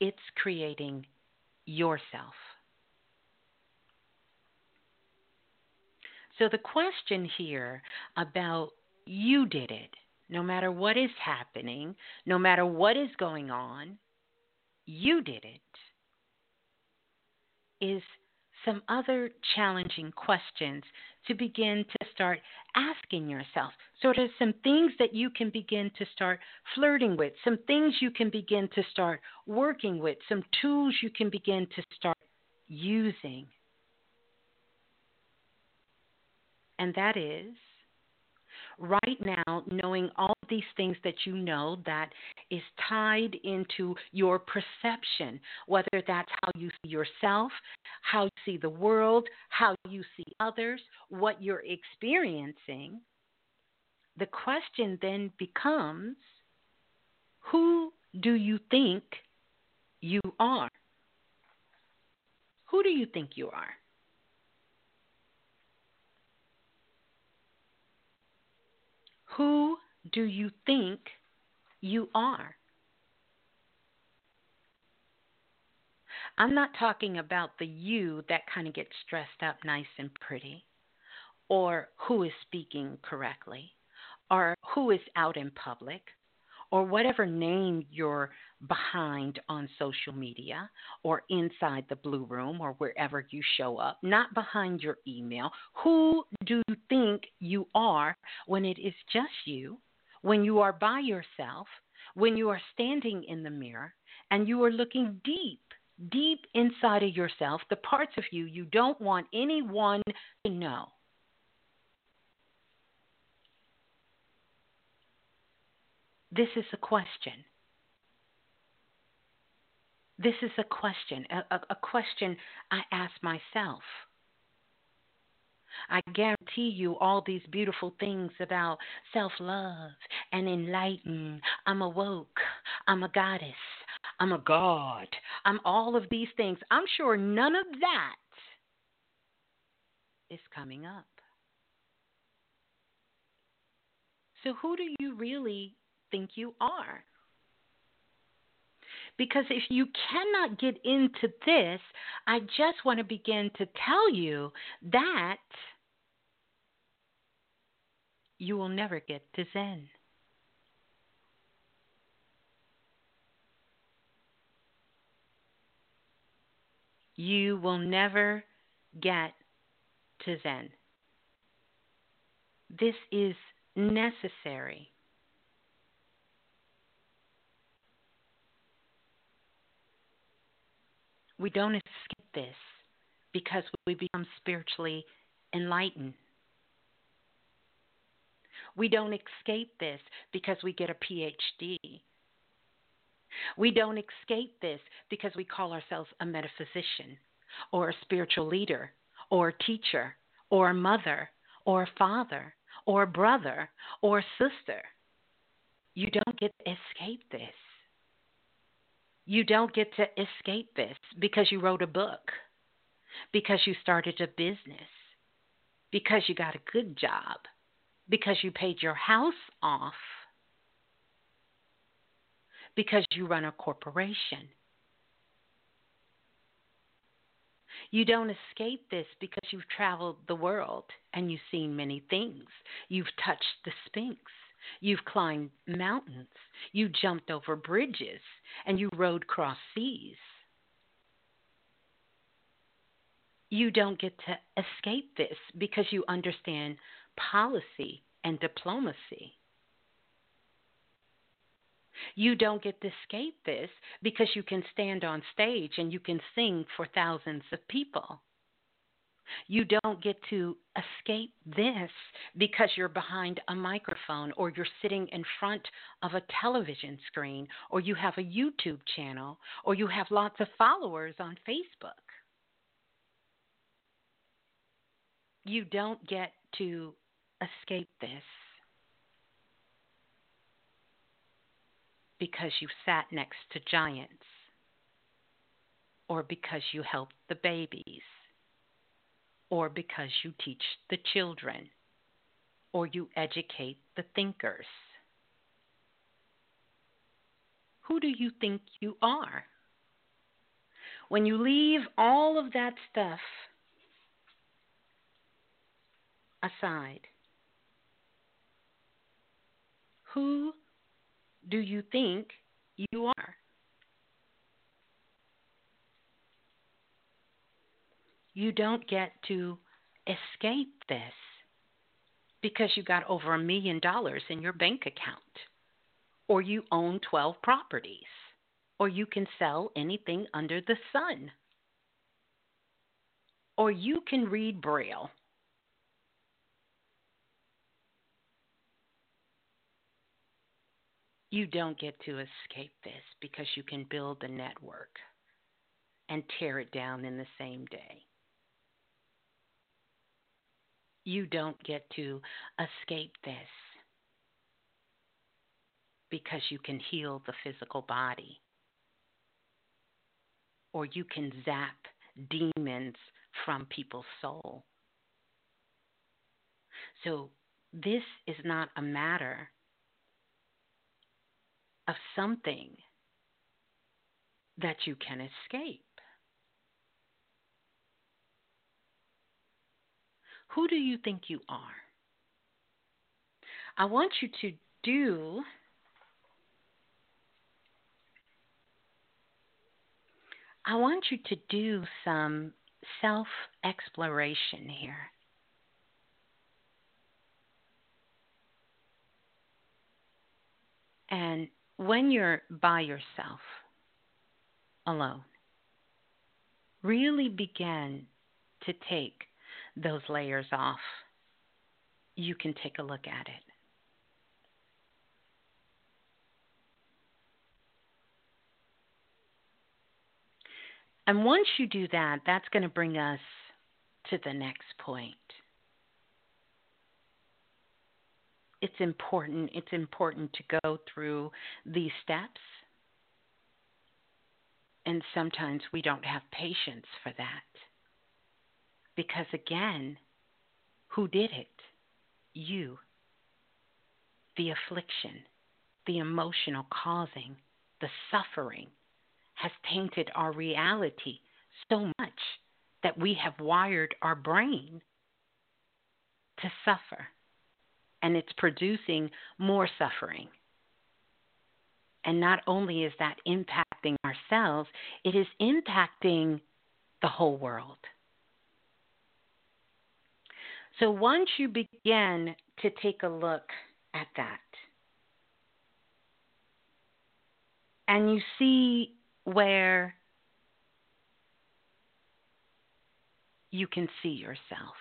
It's creating yourself. So the question here about you did it, no matter what is happening, no matter what is going on, you did it, is some other challenging questions to begin to start asking yourself. Sort of some things that you can begin to start flirting with, some things you can begin to start working with, some tools you can begin to start using. And that is right now, knowing all these things that you know that is tied into your perception, whether that's how you see yourself, how you see the world, how you see others, what you're experiencing, the question then becomes who do you think you are? Who do you think you are? Who do you think you are? I'm not talking about the you that kind of gets dressed up nice and pretty, or who is speaking correctly, or who is out in public, or whatever name you're behind on social media or inside the blue room or wherever you show up, not behind your email. Who do you think you are when it is just you, when you are by yourself, when you are standing in the mirror and you are looking deep? Deep inside of yourself, the parts of you you don't want anyone to know. This is a question. This is a question, a, a, a question I ask myself. I guarantee you all these beautiful things about self love and enlighten. I'm awoke. I'm a goddess. I'm a god. I'm all of these things. I'm sure none of that is coming up. So, who do you really think you are. Because if you cannot get into this, I just want to begin to tell you that you will never get to Zen. You will never get to Zen. This is necessary. We don't escape this because we become spiritually enlightened. We don't escape this because we get a PhD. We don't escape this because we call ourselves a metaphysician or a spiritual leader or a teacher or a mother or a father or a brother or a sister. You don't get escape this. You don't get to escape this because you wrote a book, because you started a business, because you got a good job, because you paid your house off, because you run a corporation. You don't escape this because you've traveled the world and you've seen many things. You've touched the Sphinx. You've climbed mountains. You jumped over bridges and you rode across seas. You don't get to escape this because you understand policy and diplomacy. You don't get to escape this because you can stand on stage and you can sing for thousands of people. You don't get to escape this because you're behind a microphone or you're sitting in front of a television screen or you have a YouTube channel or you have lots of followers on Facebook. You don't get to escape this because you sat next to giants or because you helped the babies or because you teach the children, or you educate the thinkers. Who do you think you are? When you leave all of that stuff aside, who do you think you are? You don't get to escape this because you got over a million dollars in your bank account, or you own 12 properties, or you can sell anything under the sun, or you can read Braille. You don't get to escape this because you can build the network and tear it down in the same day you don't get to escape this because you can heal the physical body or you can zap demons from people's soul. So, this is not a matter of something that you can escape. Who do you think you are? I want you to do I want you to do some self exploration here. And when you're by yourself, alone, really begin to take those layers off, you can take a look at it. And once you do that, that's going to bring us to the next point. It's important, it's important to go through these steps. And sometimes we don't have patience for that. Because again, who did it? You. The affliction, the emotional causing, the suffering has tainted our reality so much that we have wired our brain to suffer. And it's producing more suffering. And not only is that impacting ourselves, it is impacting the whole world. So once you begin to take a look at that, and you see where you can see yourself.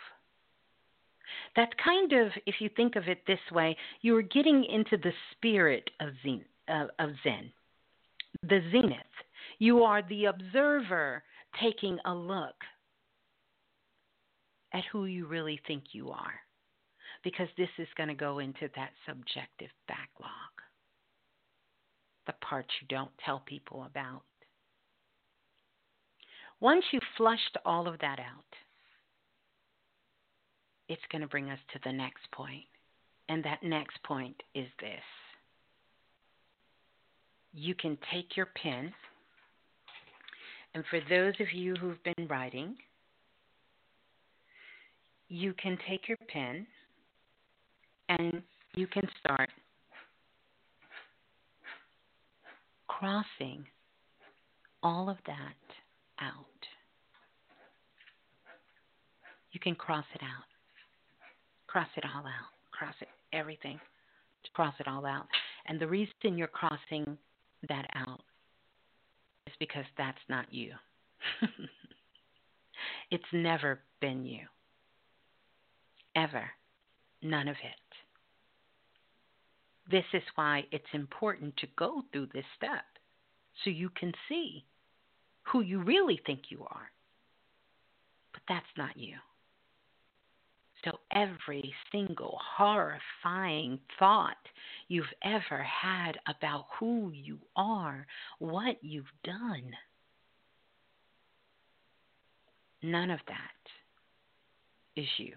That's kind of, if you think of it this way, you are getting into the spirit of Zen, uh, of Zen, the zenith. You are the observer taking a look at who you really think you are. Because this is going to go into that subjective backlog. the parts you don't tell people about. Once you've flushed all of that out, it's going to bring us to the next point. And that next point is this you can take your pen, and for those of you who've been writing, you can take your pen and you can start crossing all of that out. You can cross it out. Cross it all out. Cross it, everything. Cross it all out. And the reason you're crossing that out is because that's not you. it's never been you. Ever. None of it. This is why it's important to go through this step so you can see who you really think you are. But that's not you. So every single horrifying thought you've ever had about who you are, what you've done, none of that is you.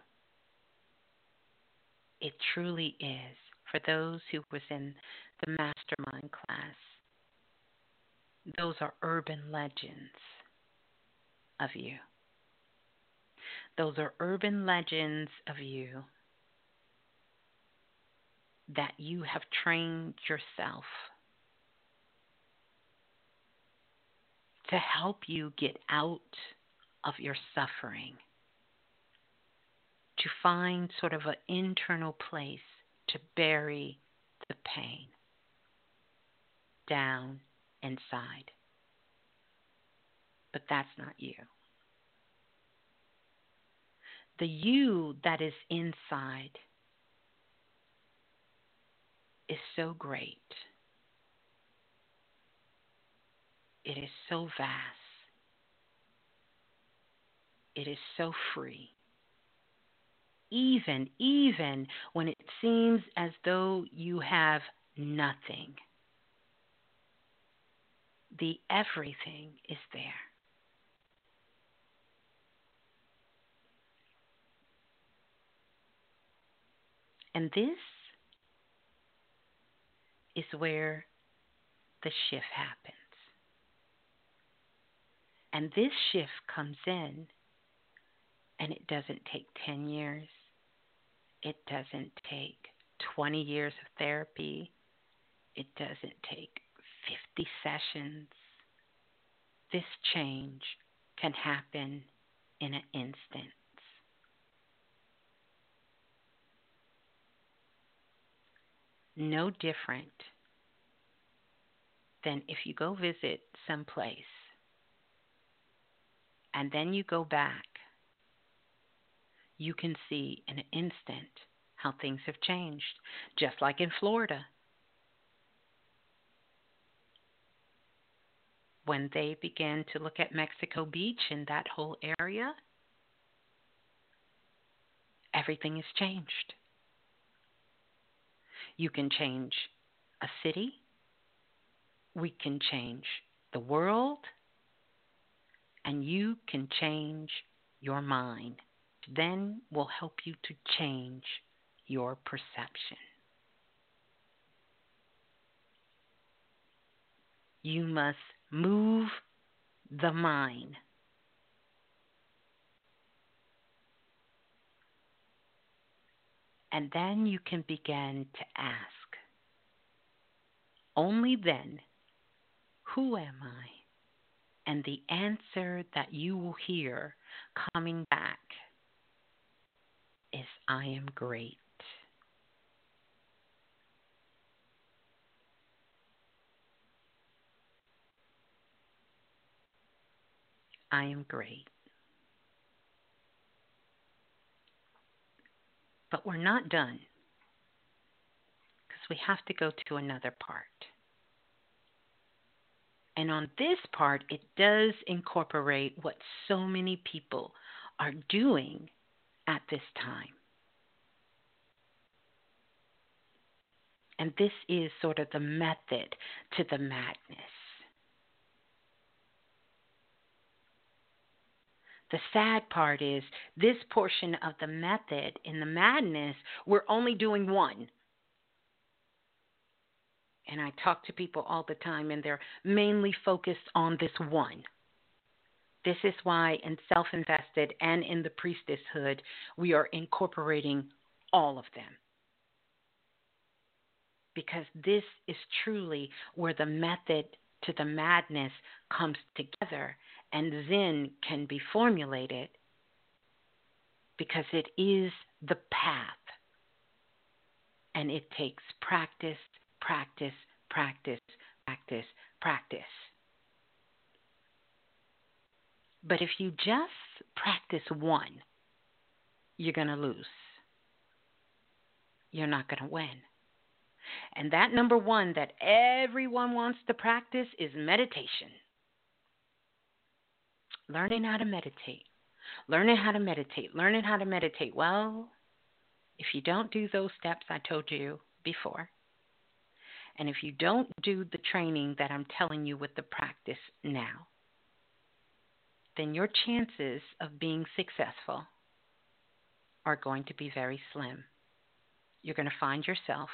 It truly is for those who was in the mastermind class. Those are urban legends of you. Those are urban legends of you that you have trained yourself to help you get out of your suffering, to find sort of an internal place to bury the pain down inside. But that's not you. The you that is inside is so great. It is so vast. It is so free even, even when it seems as though you have nothing. The everything is there. And this is where the shift happens. And this shift comes in, and it doesn't take 10 years, it doesn't take 20 years of therapy. It doesn't take 50 sessions. This change can happen in an instant. No different than if you go visit someplace and then you go back you can see in an instant how things have changed, just like in Florida. When they began to look at Mexico Beach and that whole area, everything has changed. You can change a city, we can change the world, and you can change your mind then will help you to change your perception. You must move the mind. And then you can begin to ask. Only then, who am I? And the answer that you will hear coming back is I am great. I am great. But we're not done because we have to go to another part. And on this part, it does incorporate what so many people are doing at this time. And this is sort of the method to the madness. The sad part is this portion of the method in the madness, we're only doing one. And I talk to people all the time, and they're mainly focused on this one. This is why in self invested and in the priestesshood, we are incorporating all of them. Because this is truly where the method to the madness comes together and Zen can be formulated because it is the path. And it takes practice, practice, practice, practice, practice. But if you just practice one, you're going to lose. You're not going to win. And that number one that everyone wants to practice is meditation. Learning how to meditate. Learning how to meditate. Learning how to meditate. Well, if you don't do those steps I told you before, and if you don't do the training that I'm telling you with the practice now, then your chances of being successful are going to be very slim. You're going to find yourself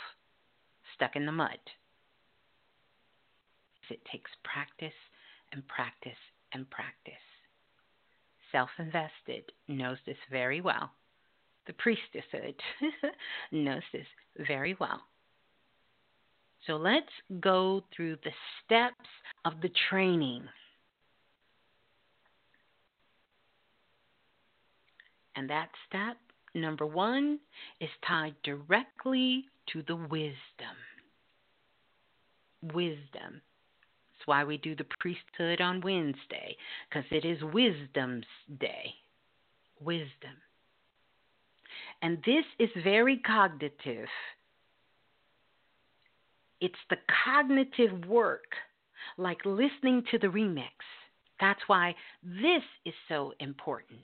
stuck in the mud. It takes practice and practice and practice. Self invested knows this very well. The priestesshood knows this very well. So let's go through the steps of the training. And that step, number one, is tied directly to the wisdom. Wisdom. That's why we do the priesthood on Wednesday, because it is Wisdom's Day. Wisdom. And this is very cognitive. It's the cognitive work, like listening to the remix. That's why this is so important.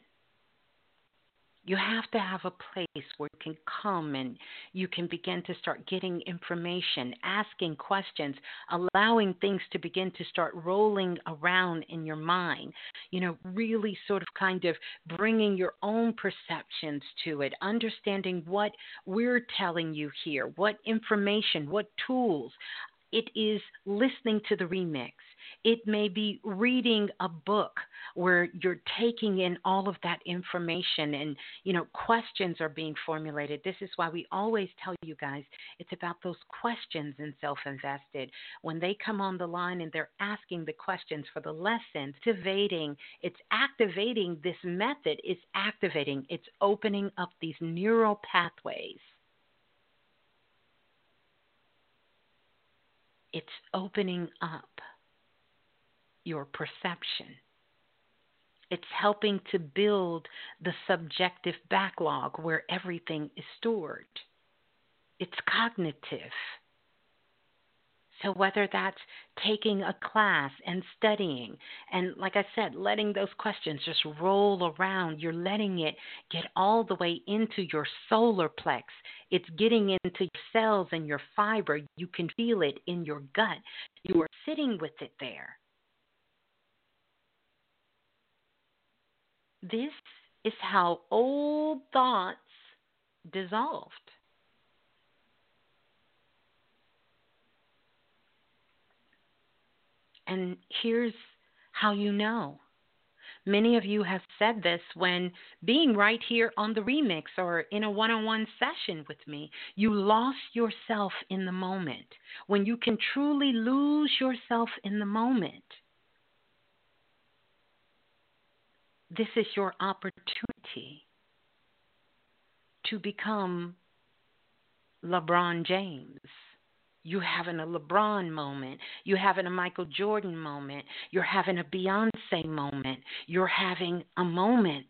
You have to have a place where you can come and you can begin to start getting information, asking questions, allowing things to begin to start rolling around in your mind. You know, really sort of kind of bringing your own perceptions to it, understanding what we're telling you here, what information, what tools. It is listening to the remix it may be reading a book where you're taking in all of that information and, you know, questions are being formulated. This is why we always tell you guys it's about those questions in self invested. When they come on the line and they're asking the questions for the lessons, activating, it's activating this method, it's activating, it's opening up these neural pathways. It's opening up your perception. It's helping to build the subjective backlog where everything is stored. It's cognitive. So, whether that's taking a class and studying, and like I said, letting those questions just roll around, you're letting it get all the way into your solar plex. It's getting into your cells and your fiber. You can feel it in your gut. You are sitting with it there. This is how old thoughts dissolved. And here's how you know. Many of you have said this when being right here on the remix or in a one on one session with me. You lost yourself in the moment. When you can truly lose yourself in the moment, this is your opportunity to become LeBron James. You're having a LeBron moment. You're having a Michael Jordan moment. You're having a Beyonce moment. You're having a moment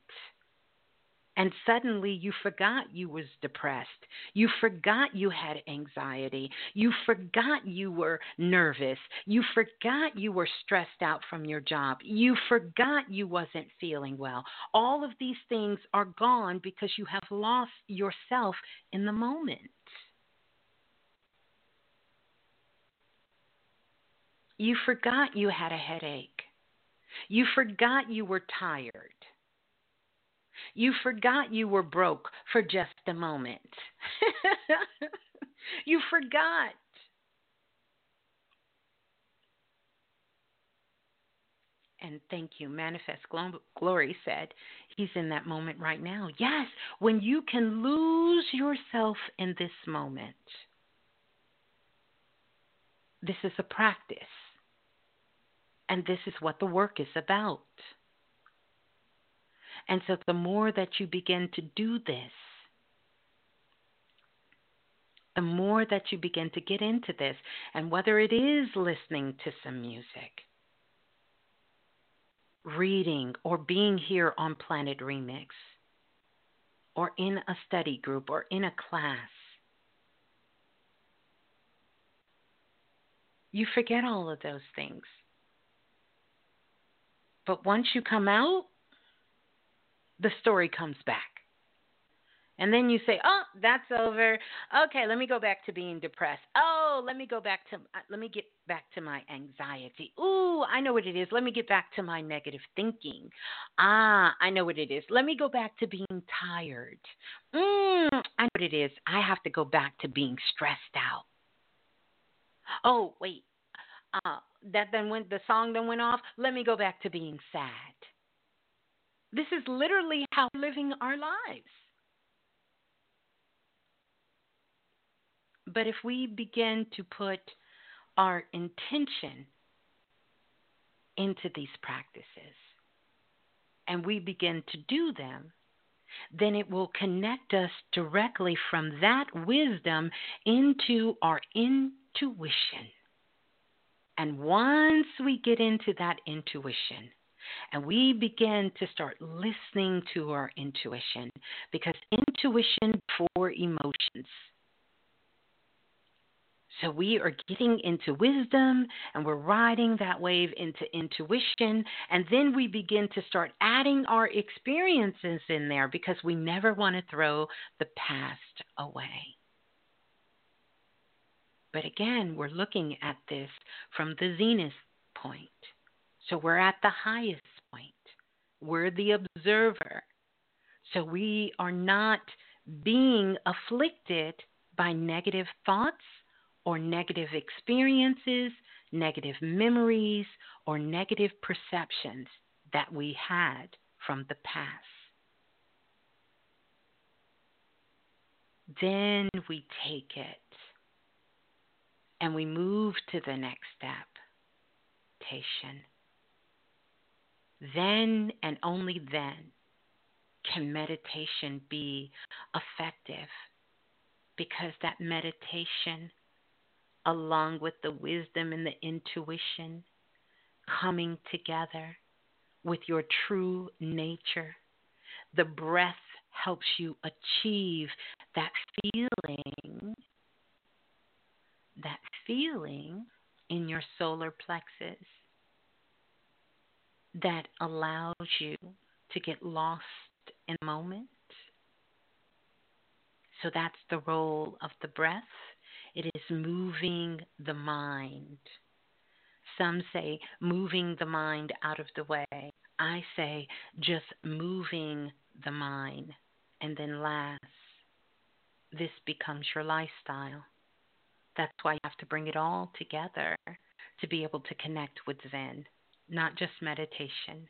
and suddenly you forgot you was depressed. You forgot you had anxiety. You forgot you were nervous. You forgot you were stressed out from your job. You forgot you wasn't feeling well. All of these things are gone because you have lost yourself in the moment. You forgot you had a headache. You forgot you were tired. You forgot you were broke for just a moment. you forgot. And thank you. Manifest Glory said he's in that moment right now. Yes, when you can lose yourself in this moment, this is a practice. And this is what the work is about. And so the more that you begin to do this, the more that you begin to get into this, and whether it is listening to some music, reading, or being here on Planet Remix, or in a study group, or in a class, you forget all of those things. But once you come out, the story comes back. And then you say, "Oh, that's over. Okay, let me go back to being depressed. Oh, let me go back to uh, let me get back to my anxiety. Ooh, I know what it is. Let me get back to my negative thinking. Ah, I know what it is. Let me go back to being tired. Mm, I know what it is. I have to go back to being stressed out. Oh, wait. Uh, that then went the song then went off. Let me go back to being sad. This is literally how we're living our lives. But if we begin to put our intention into these practices and we begin to do them, then it will connect us directly from that wisdom into our intuition. And once we get into that intuition, and we begin to start listening to our intuition because intuition for emotions. So we are getting into wisdom and we're riding that wave into intuition. And then we begin to start adding our experiences in there because we never want to throw the past away. But again, we're looking at this from the zenith point. So we're at the highest point. We're the observer. So we are not being afflicted by negative thoughts or negative experiences, negative memories, or negative perceptions that we had from the past. Then we take it and we move to the next step. Meditation. Then and only then can meditation be effective. Because that meditation, along with the wisdom and the intuition coming together with your true nature, the breath helps you achieve that feeling, that feeling in your solar plexus that allows you to get lost in the moment. So that's the role of the breath. It is moving the mind. Some say moving the mind out of the way. I say just moving the mind. And then last, this becomes your lifestyle. That's why you have to bring it all together to be able to connect with Zen not just meditation,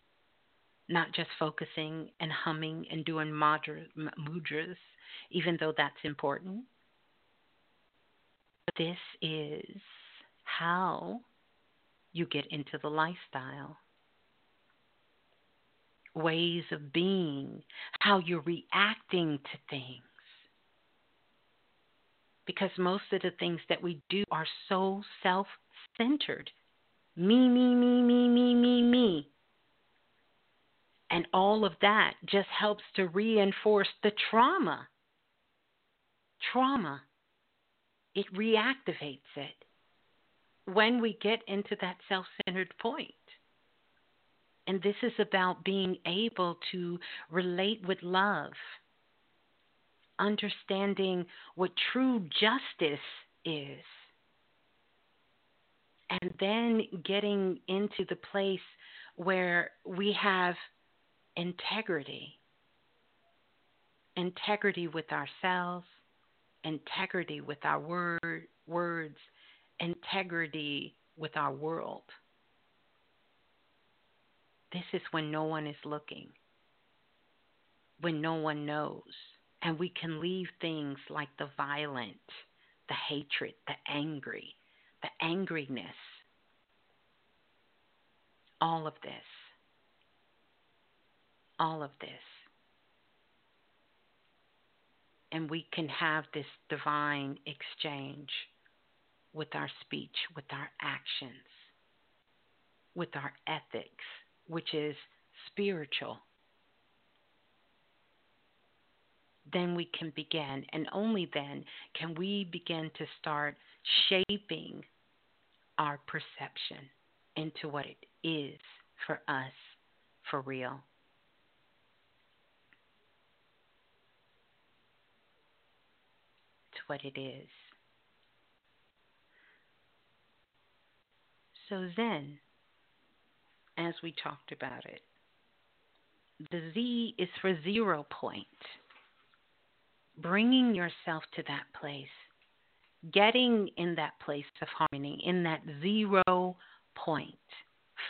not just focusing and humming and doing mudras, even though that's important. But This is how you get into the lifestyle. Ways of being, how you're reacting to things. Because most of the things that we do are so self centered. Me, me, me, me, me, me, me. And all of that just helps to reinforce the trauma. Trauma. It reactivates it when we get into that self centered point. And this is about being able to relate with love, understanding what true justice is and then getting into the place where we have integrity integrity with ourselves, integrity with our word, words, integrity with our world. This is when no one is looking, when no one knows, and we can leave things like the violent, the hatred, the angry, the angriness, all of this. All of this and we can have this divine exchange with our speech, with our actions, with our ethics, which is spiritual. Then we can begin, and only then can we begin to start shaping our perception into what it is for us for real. what it is. So then, as we talked about it, the Z is for zero point. Bringing yourself to that place, getting in that place of harmony, in that zero point,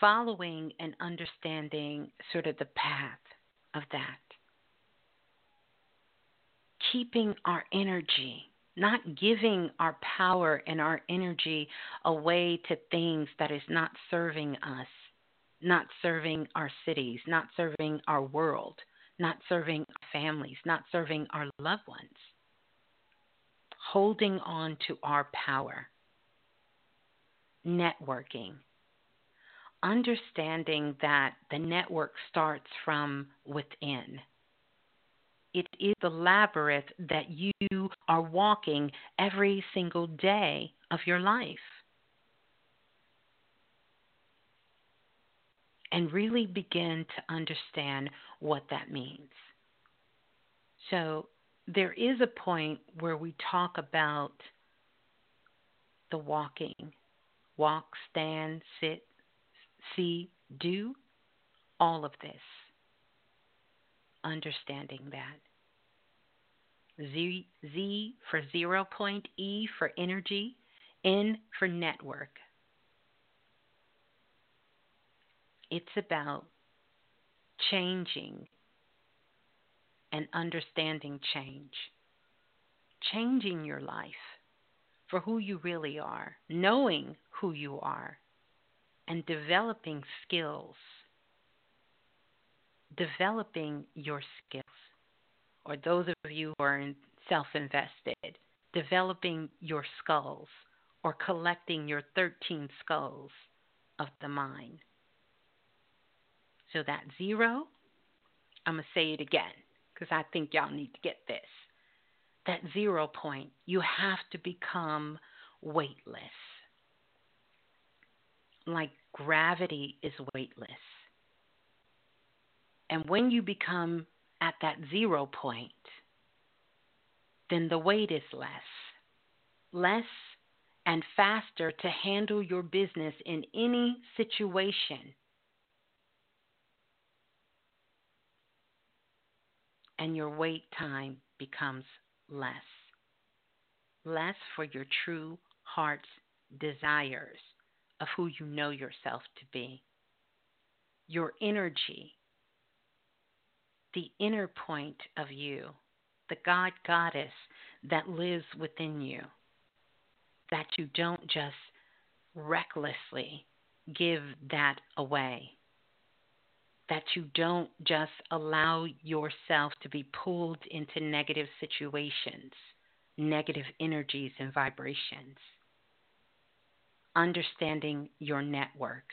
following and understanding sort of the path of that. Keeping our energy not giving our power and our energy away to things that is not serving us, not serving our cities, not serving our world, not serving our families, not serving our loved ones. Holding on to our power. Networking. Understanding that the network starts from within it is the labyrinth that you are walking every single day of your life. And really begin to understand what that means. So, there is a point where we talk about the walking walk, stand, sit, see, do, all of this understanding that. Z, Z for zero point, E for energy, N for network. It's about changing and understanding change, changing your life for who you really are, knowing who you are, and developing skills. Developing your skills, or those of you who are self invested, developing your skulls or collecting your 13 skulls of the mind. So that zero, I'm going to say it again because I think y'all need to get this. That zero point, you have to become weightless. Like gravity is weightless. And when you become at that zero point, then the weight is less. Less and faster to handle your business in any situation. And your wait time becomes less. Less for your true heart's desires of who you know yourself to be. Your energy the inner point of you, the God goddess that lives within you, that you don't just recklessly give that away, that you don't just allow yourself to be pulled into negative situations, negative energies and vibrations. Understanding your network,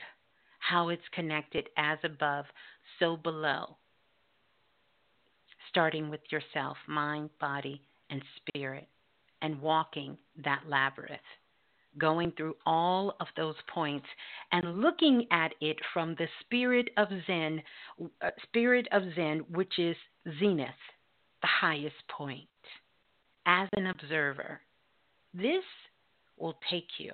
how it's connected as above, so below starting with yourself, mind, body, and spirit, and walking that labyrinth, going through all of those points and looking at it from the spirit of Zen, uh, spirit of Zen, which is zenith, the highest point, as an observer. This will take you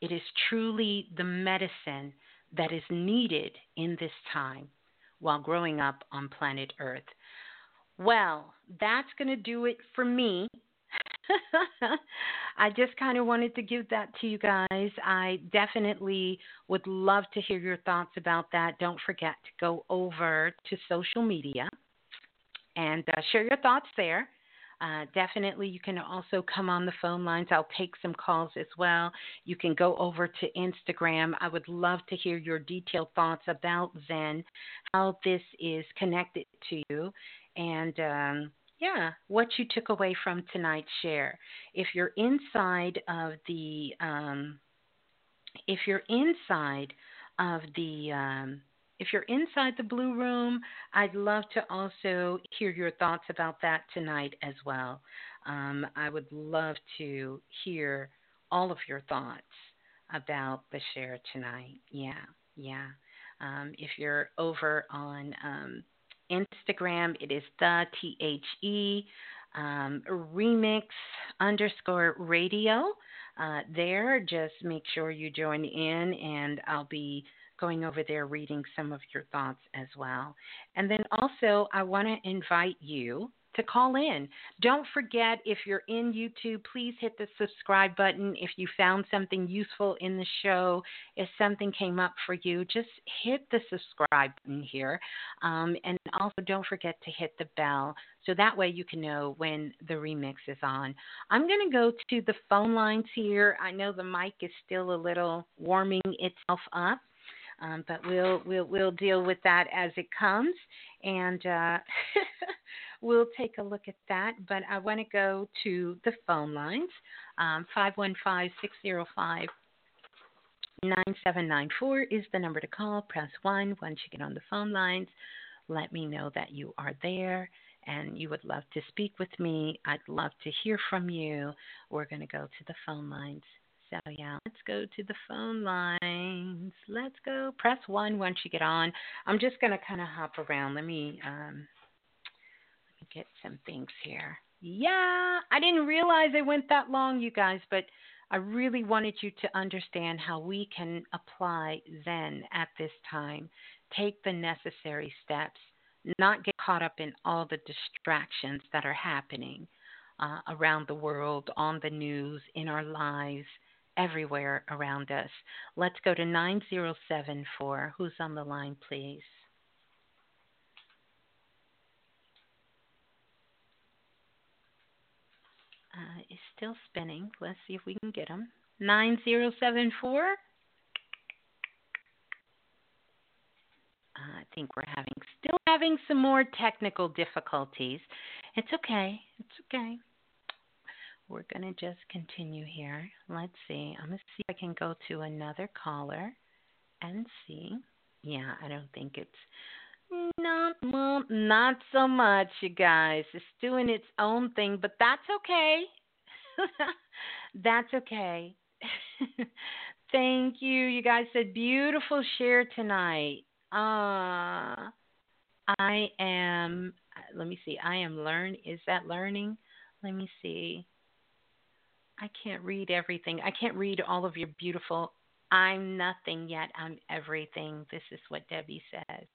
It is truly the medicine that is needed in this time while growing up on planet Earth. Well, that's going to do it for me. I just kind of wanted to give that to you guys. I definitely would love to hear your thoughts about that. Don't forget to go over to social media and uh, share your thoughts there. Uh, definitely, you can also come on the phone lines. I'll take some calls as well. You can go over to Instagram. I would love to hear your detailed thoughts about Zen, how this is connected to you, and um, yeah, what you took away from tonight's share. If you're inside of the, um, if you're inside of the, um, if you're inside the blue room, I'd love to also hear your thoughts about that tonight as well. Um, I would love to hear all of your thoughts about the share tonight. Yeah, yeah. Um, if you're over on um, Instagram, it is the T H E um, remix underscore radio. Uh, there, just make sure you join in, and I'll be going over there reading some of your thoughts as well. And then also, I want to invite you to call in. Don't forget, if you're in YouTube, please hit the subscribe button. If you found something useful in the show, if something came up for you, just hit the subscribe button here. Um, and also, don't forget to hit the bell so that way you can know when the remix is on. I'm going to go to the phone lines here. I know the mic is still a little warming itself up. Um, but we'll we'll we'll deal with that as it comes, and uh, we'll take a look at that. But I want to go to the phone lines um, 515 605 9794 is the number to call. Press 1 once you get on the phone lines. Let me know that you are there and you would love to speak with me. I'd love to hear from you. We're going to go to the phone lines. So, yeah, let's go to the phone lines. Let's go. Press 1 once you get on. I'm just going to kind of hop around. Let me um, get some things here. Yeah, I didn't realize it went that long, you guys, but I really wanted you to understand how we can apply Zen at this time. Take the necessary steps, not get caught up in all the distractions that are happening uh, around the world, on the news, in our lives, everywhere around us. Let's go to 9074. Who's on the line, please? Uh, is still spinning. Let's see if we can get him. 9074. Uh, I think we're having still having some more technical difficulties. It's okay. It's okay. We're going to just continue here. Let's see. I'm going to see if I can go to another caller and see. Yeah, I don't think it's not not so much, you guys. It's doing its own thing, but that's okay. that's okay. Thank you. You guys said beautiful share tonight. Uh I am let me see. I am learn is that learning? Let me see. I can't read everything. I can't read all of your beautiful I'm nothing yet. I'm everything. This is what Debbie says.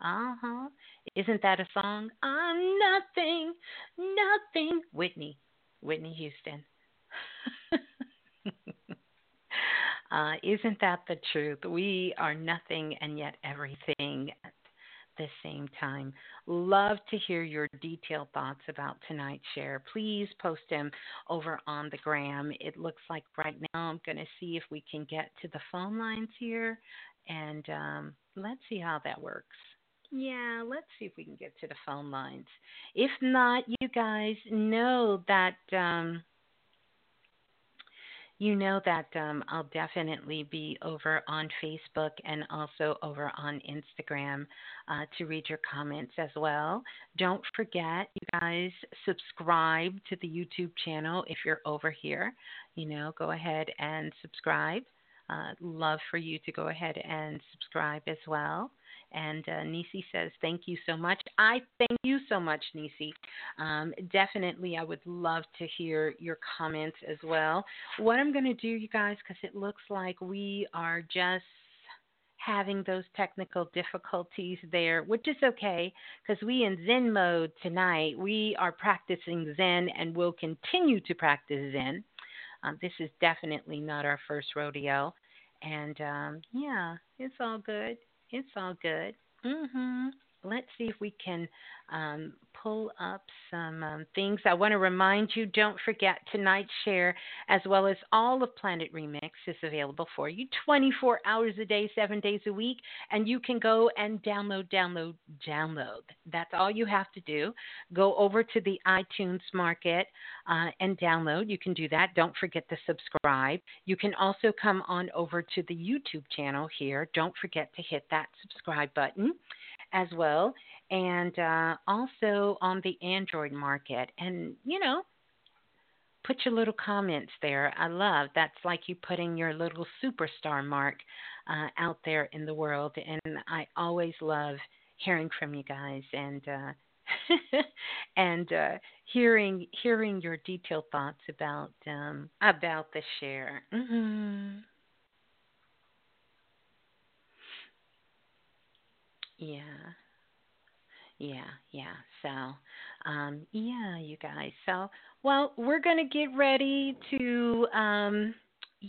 Uh huh. Isn't that a song? I'm nothing, nothing. Whitney, Whitney Houston. uh, isn't that the truth? We are nothing and yet everything at the same time. Love to hear your detailed thoughts about tonight's share. Please post them over on the gram. It looks like right now I'm going to see if we can get to the phone lines here, and um, let's see how that works. Yeah, let's see if we can get to the phone lines. If not, you guys know that um, you know that um, I'll definitely be over on Facebook and also over on Instagram uh, to read your comments as well. Don't forget, you guys, subscribe to the YouTube channel if you're over here. You know, go ahead and subscribe. Uh, love for you to go ahead and subscribe as well. And uh, Nisi says, Thank you so much. I thank you so much, Nisi. Um, definitely, I would love to hear your comments as well. What I'm going to do, you guys, because it looks like we are just having those technical difficulties there, which is okay because we in Zen mode tonight, we are practicing Zen and will continue to practice Zen. Um, this is definitely not our first rodeo. And um, yeah, it's all good. It's all good. Mhm. Let's see if we can um, pull up some um, things. I want to remind you don't forget tonight's share, as well as all of Planet Remix, is available for you 24 hours a day, seven days a week. And you can go and download, download, download. That's all you have to do. Go over to the iTunes market uh, and download. You can do that. Don't forget to subscribe. You can also come on over to the YouTube channel here. Don't forget to hit that subscribe button as well and uh, also on the Android market. And, you know, put your little comments there. I love that's like you putting your little superstar mark uh, out there in the world. And I always love hearing from you guys and uh, and uh, hearing hearing your detailed thoughts about um, about the share. Mm-hmm. Yeah. Yeah, yeah. So, um, yeah, you guys. So, well, we're going to get ready to um,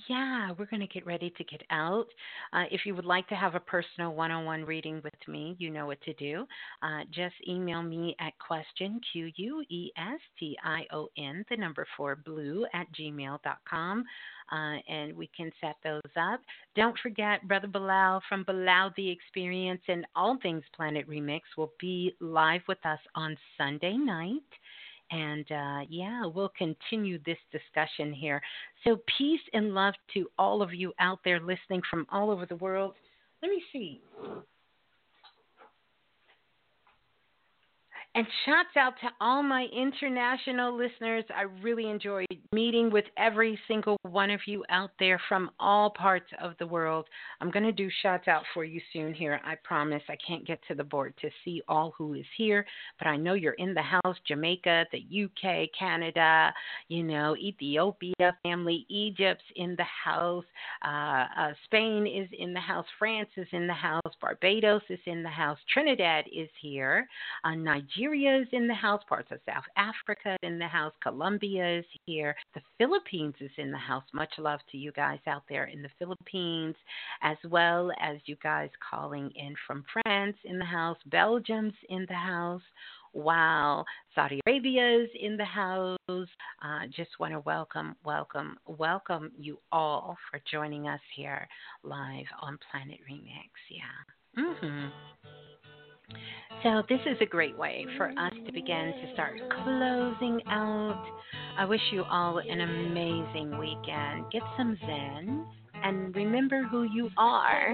yeah, we're going to get ready to get out. Uh, if you would like to have a personal one on one reading with me, you know what to do. Uh, just email me at question, Q U E S T I O N, the number four, blue at gmail.com. Uh, and we can set those up. Don't forget, Brother Balah from Balah the Experience and All Things Planet Remix will be live with us on Sunday night. And uh, yeah, we'll continue this discussion here. So, peace and love to all of you out there listening from all over the world. Let me see. And shouts out to all my international listeners. I really enjoyed meeting with every single one of you out there from all parts of the world. I'm going to do shouts out for you soon here. I promise. I can't get to the board to see all who is here, but I know you're in the house Jamaica, the UK, Canada, you know, Ethiopia family, Egypt's in the house, uh, uh, Spain is in the house, France is in the house, Barbados is in the house, Trinidad is here, uh, Nigeria Nigeria is in the house, parts of South Africa in the house, Colombia is here, the Philippines is in the house. Much love to you guys out there in the Philippines, as well as you guys calling in from France in the house, Belgium's in the house. Wow, Saudi Arabia's in the house. Uh, just want to welcome, welcome, welcome you all for joining us here live on Planet Remix. Yeah. Mm-hmm. So, this is a great way for us to begin to start closing out. I wish you all an amazing weekend. Get some Zen and remember who you are.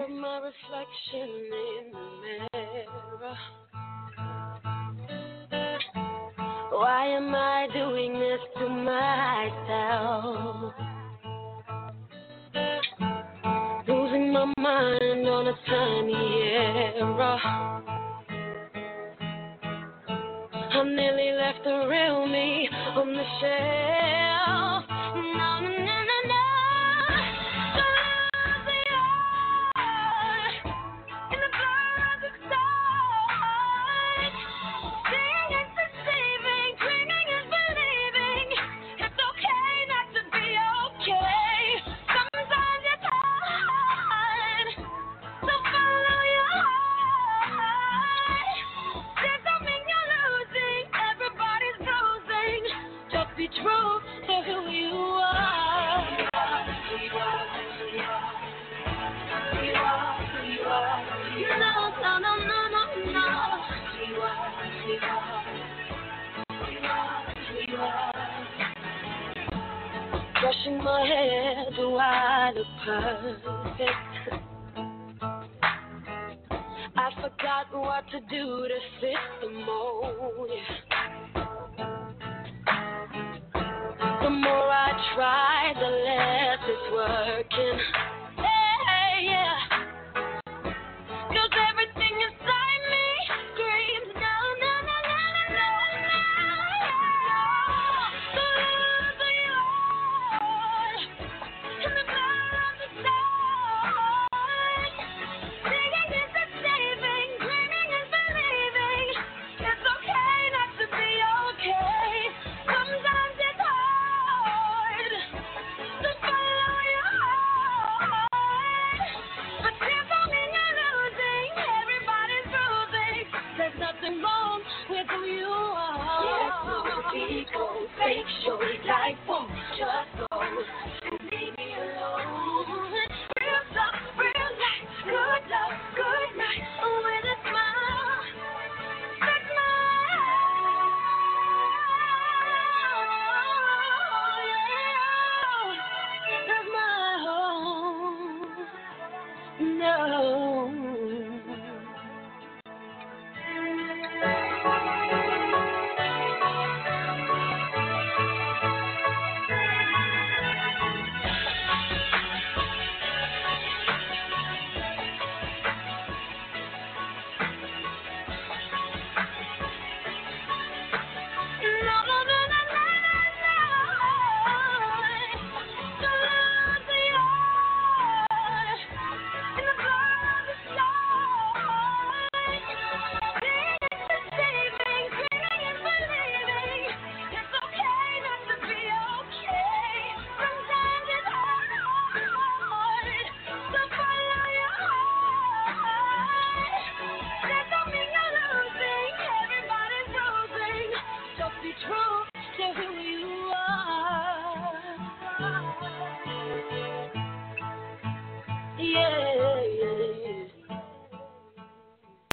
Why am I doing this to myself? Losing my mind on a tiny error. Nearly left the real me on the shelf.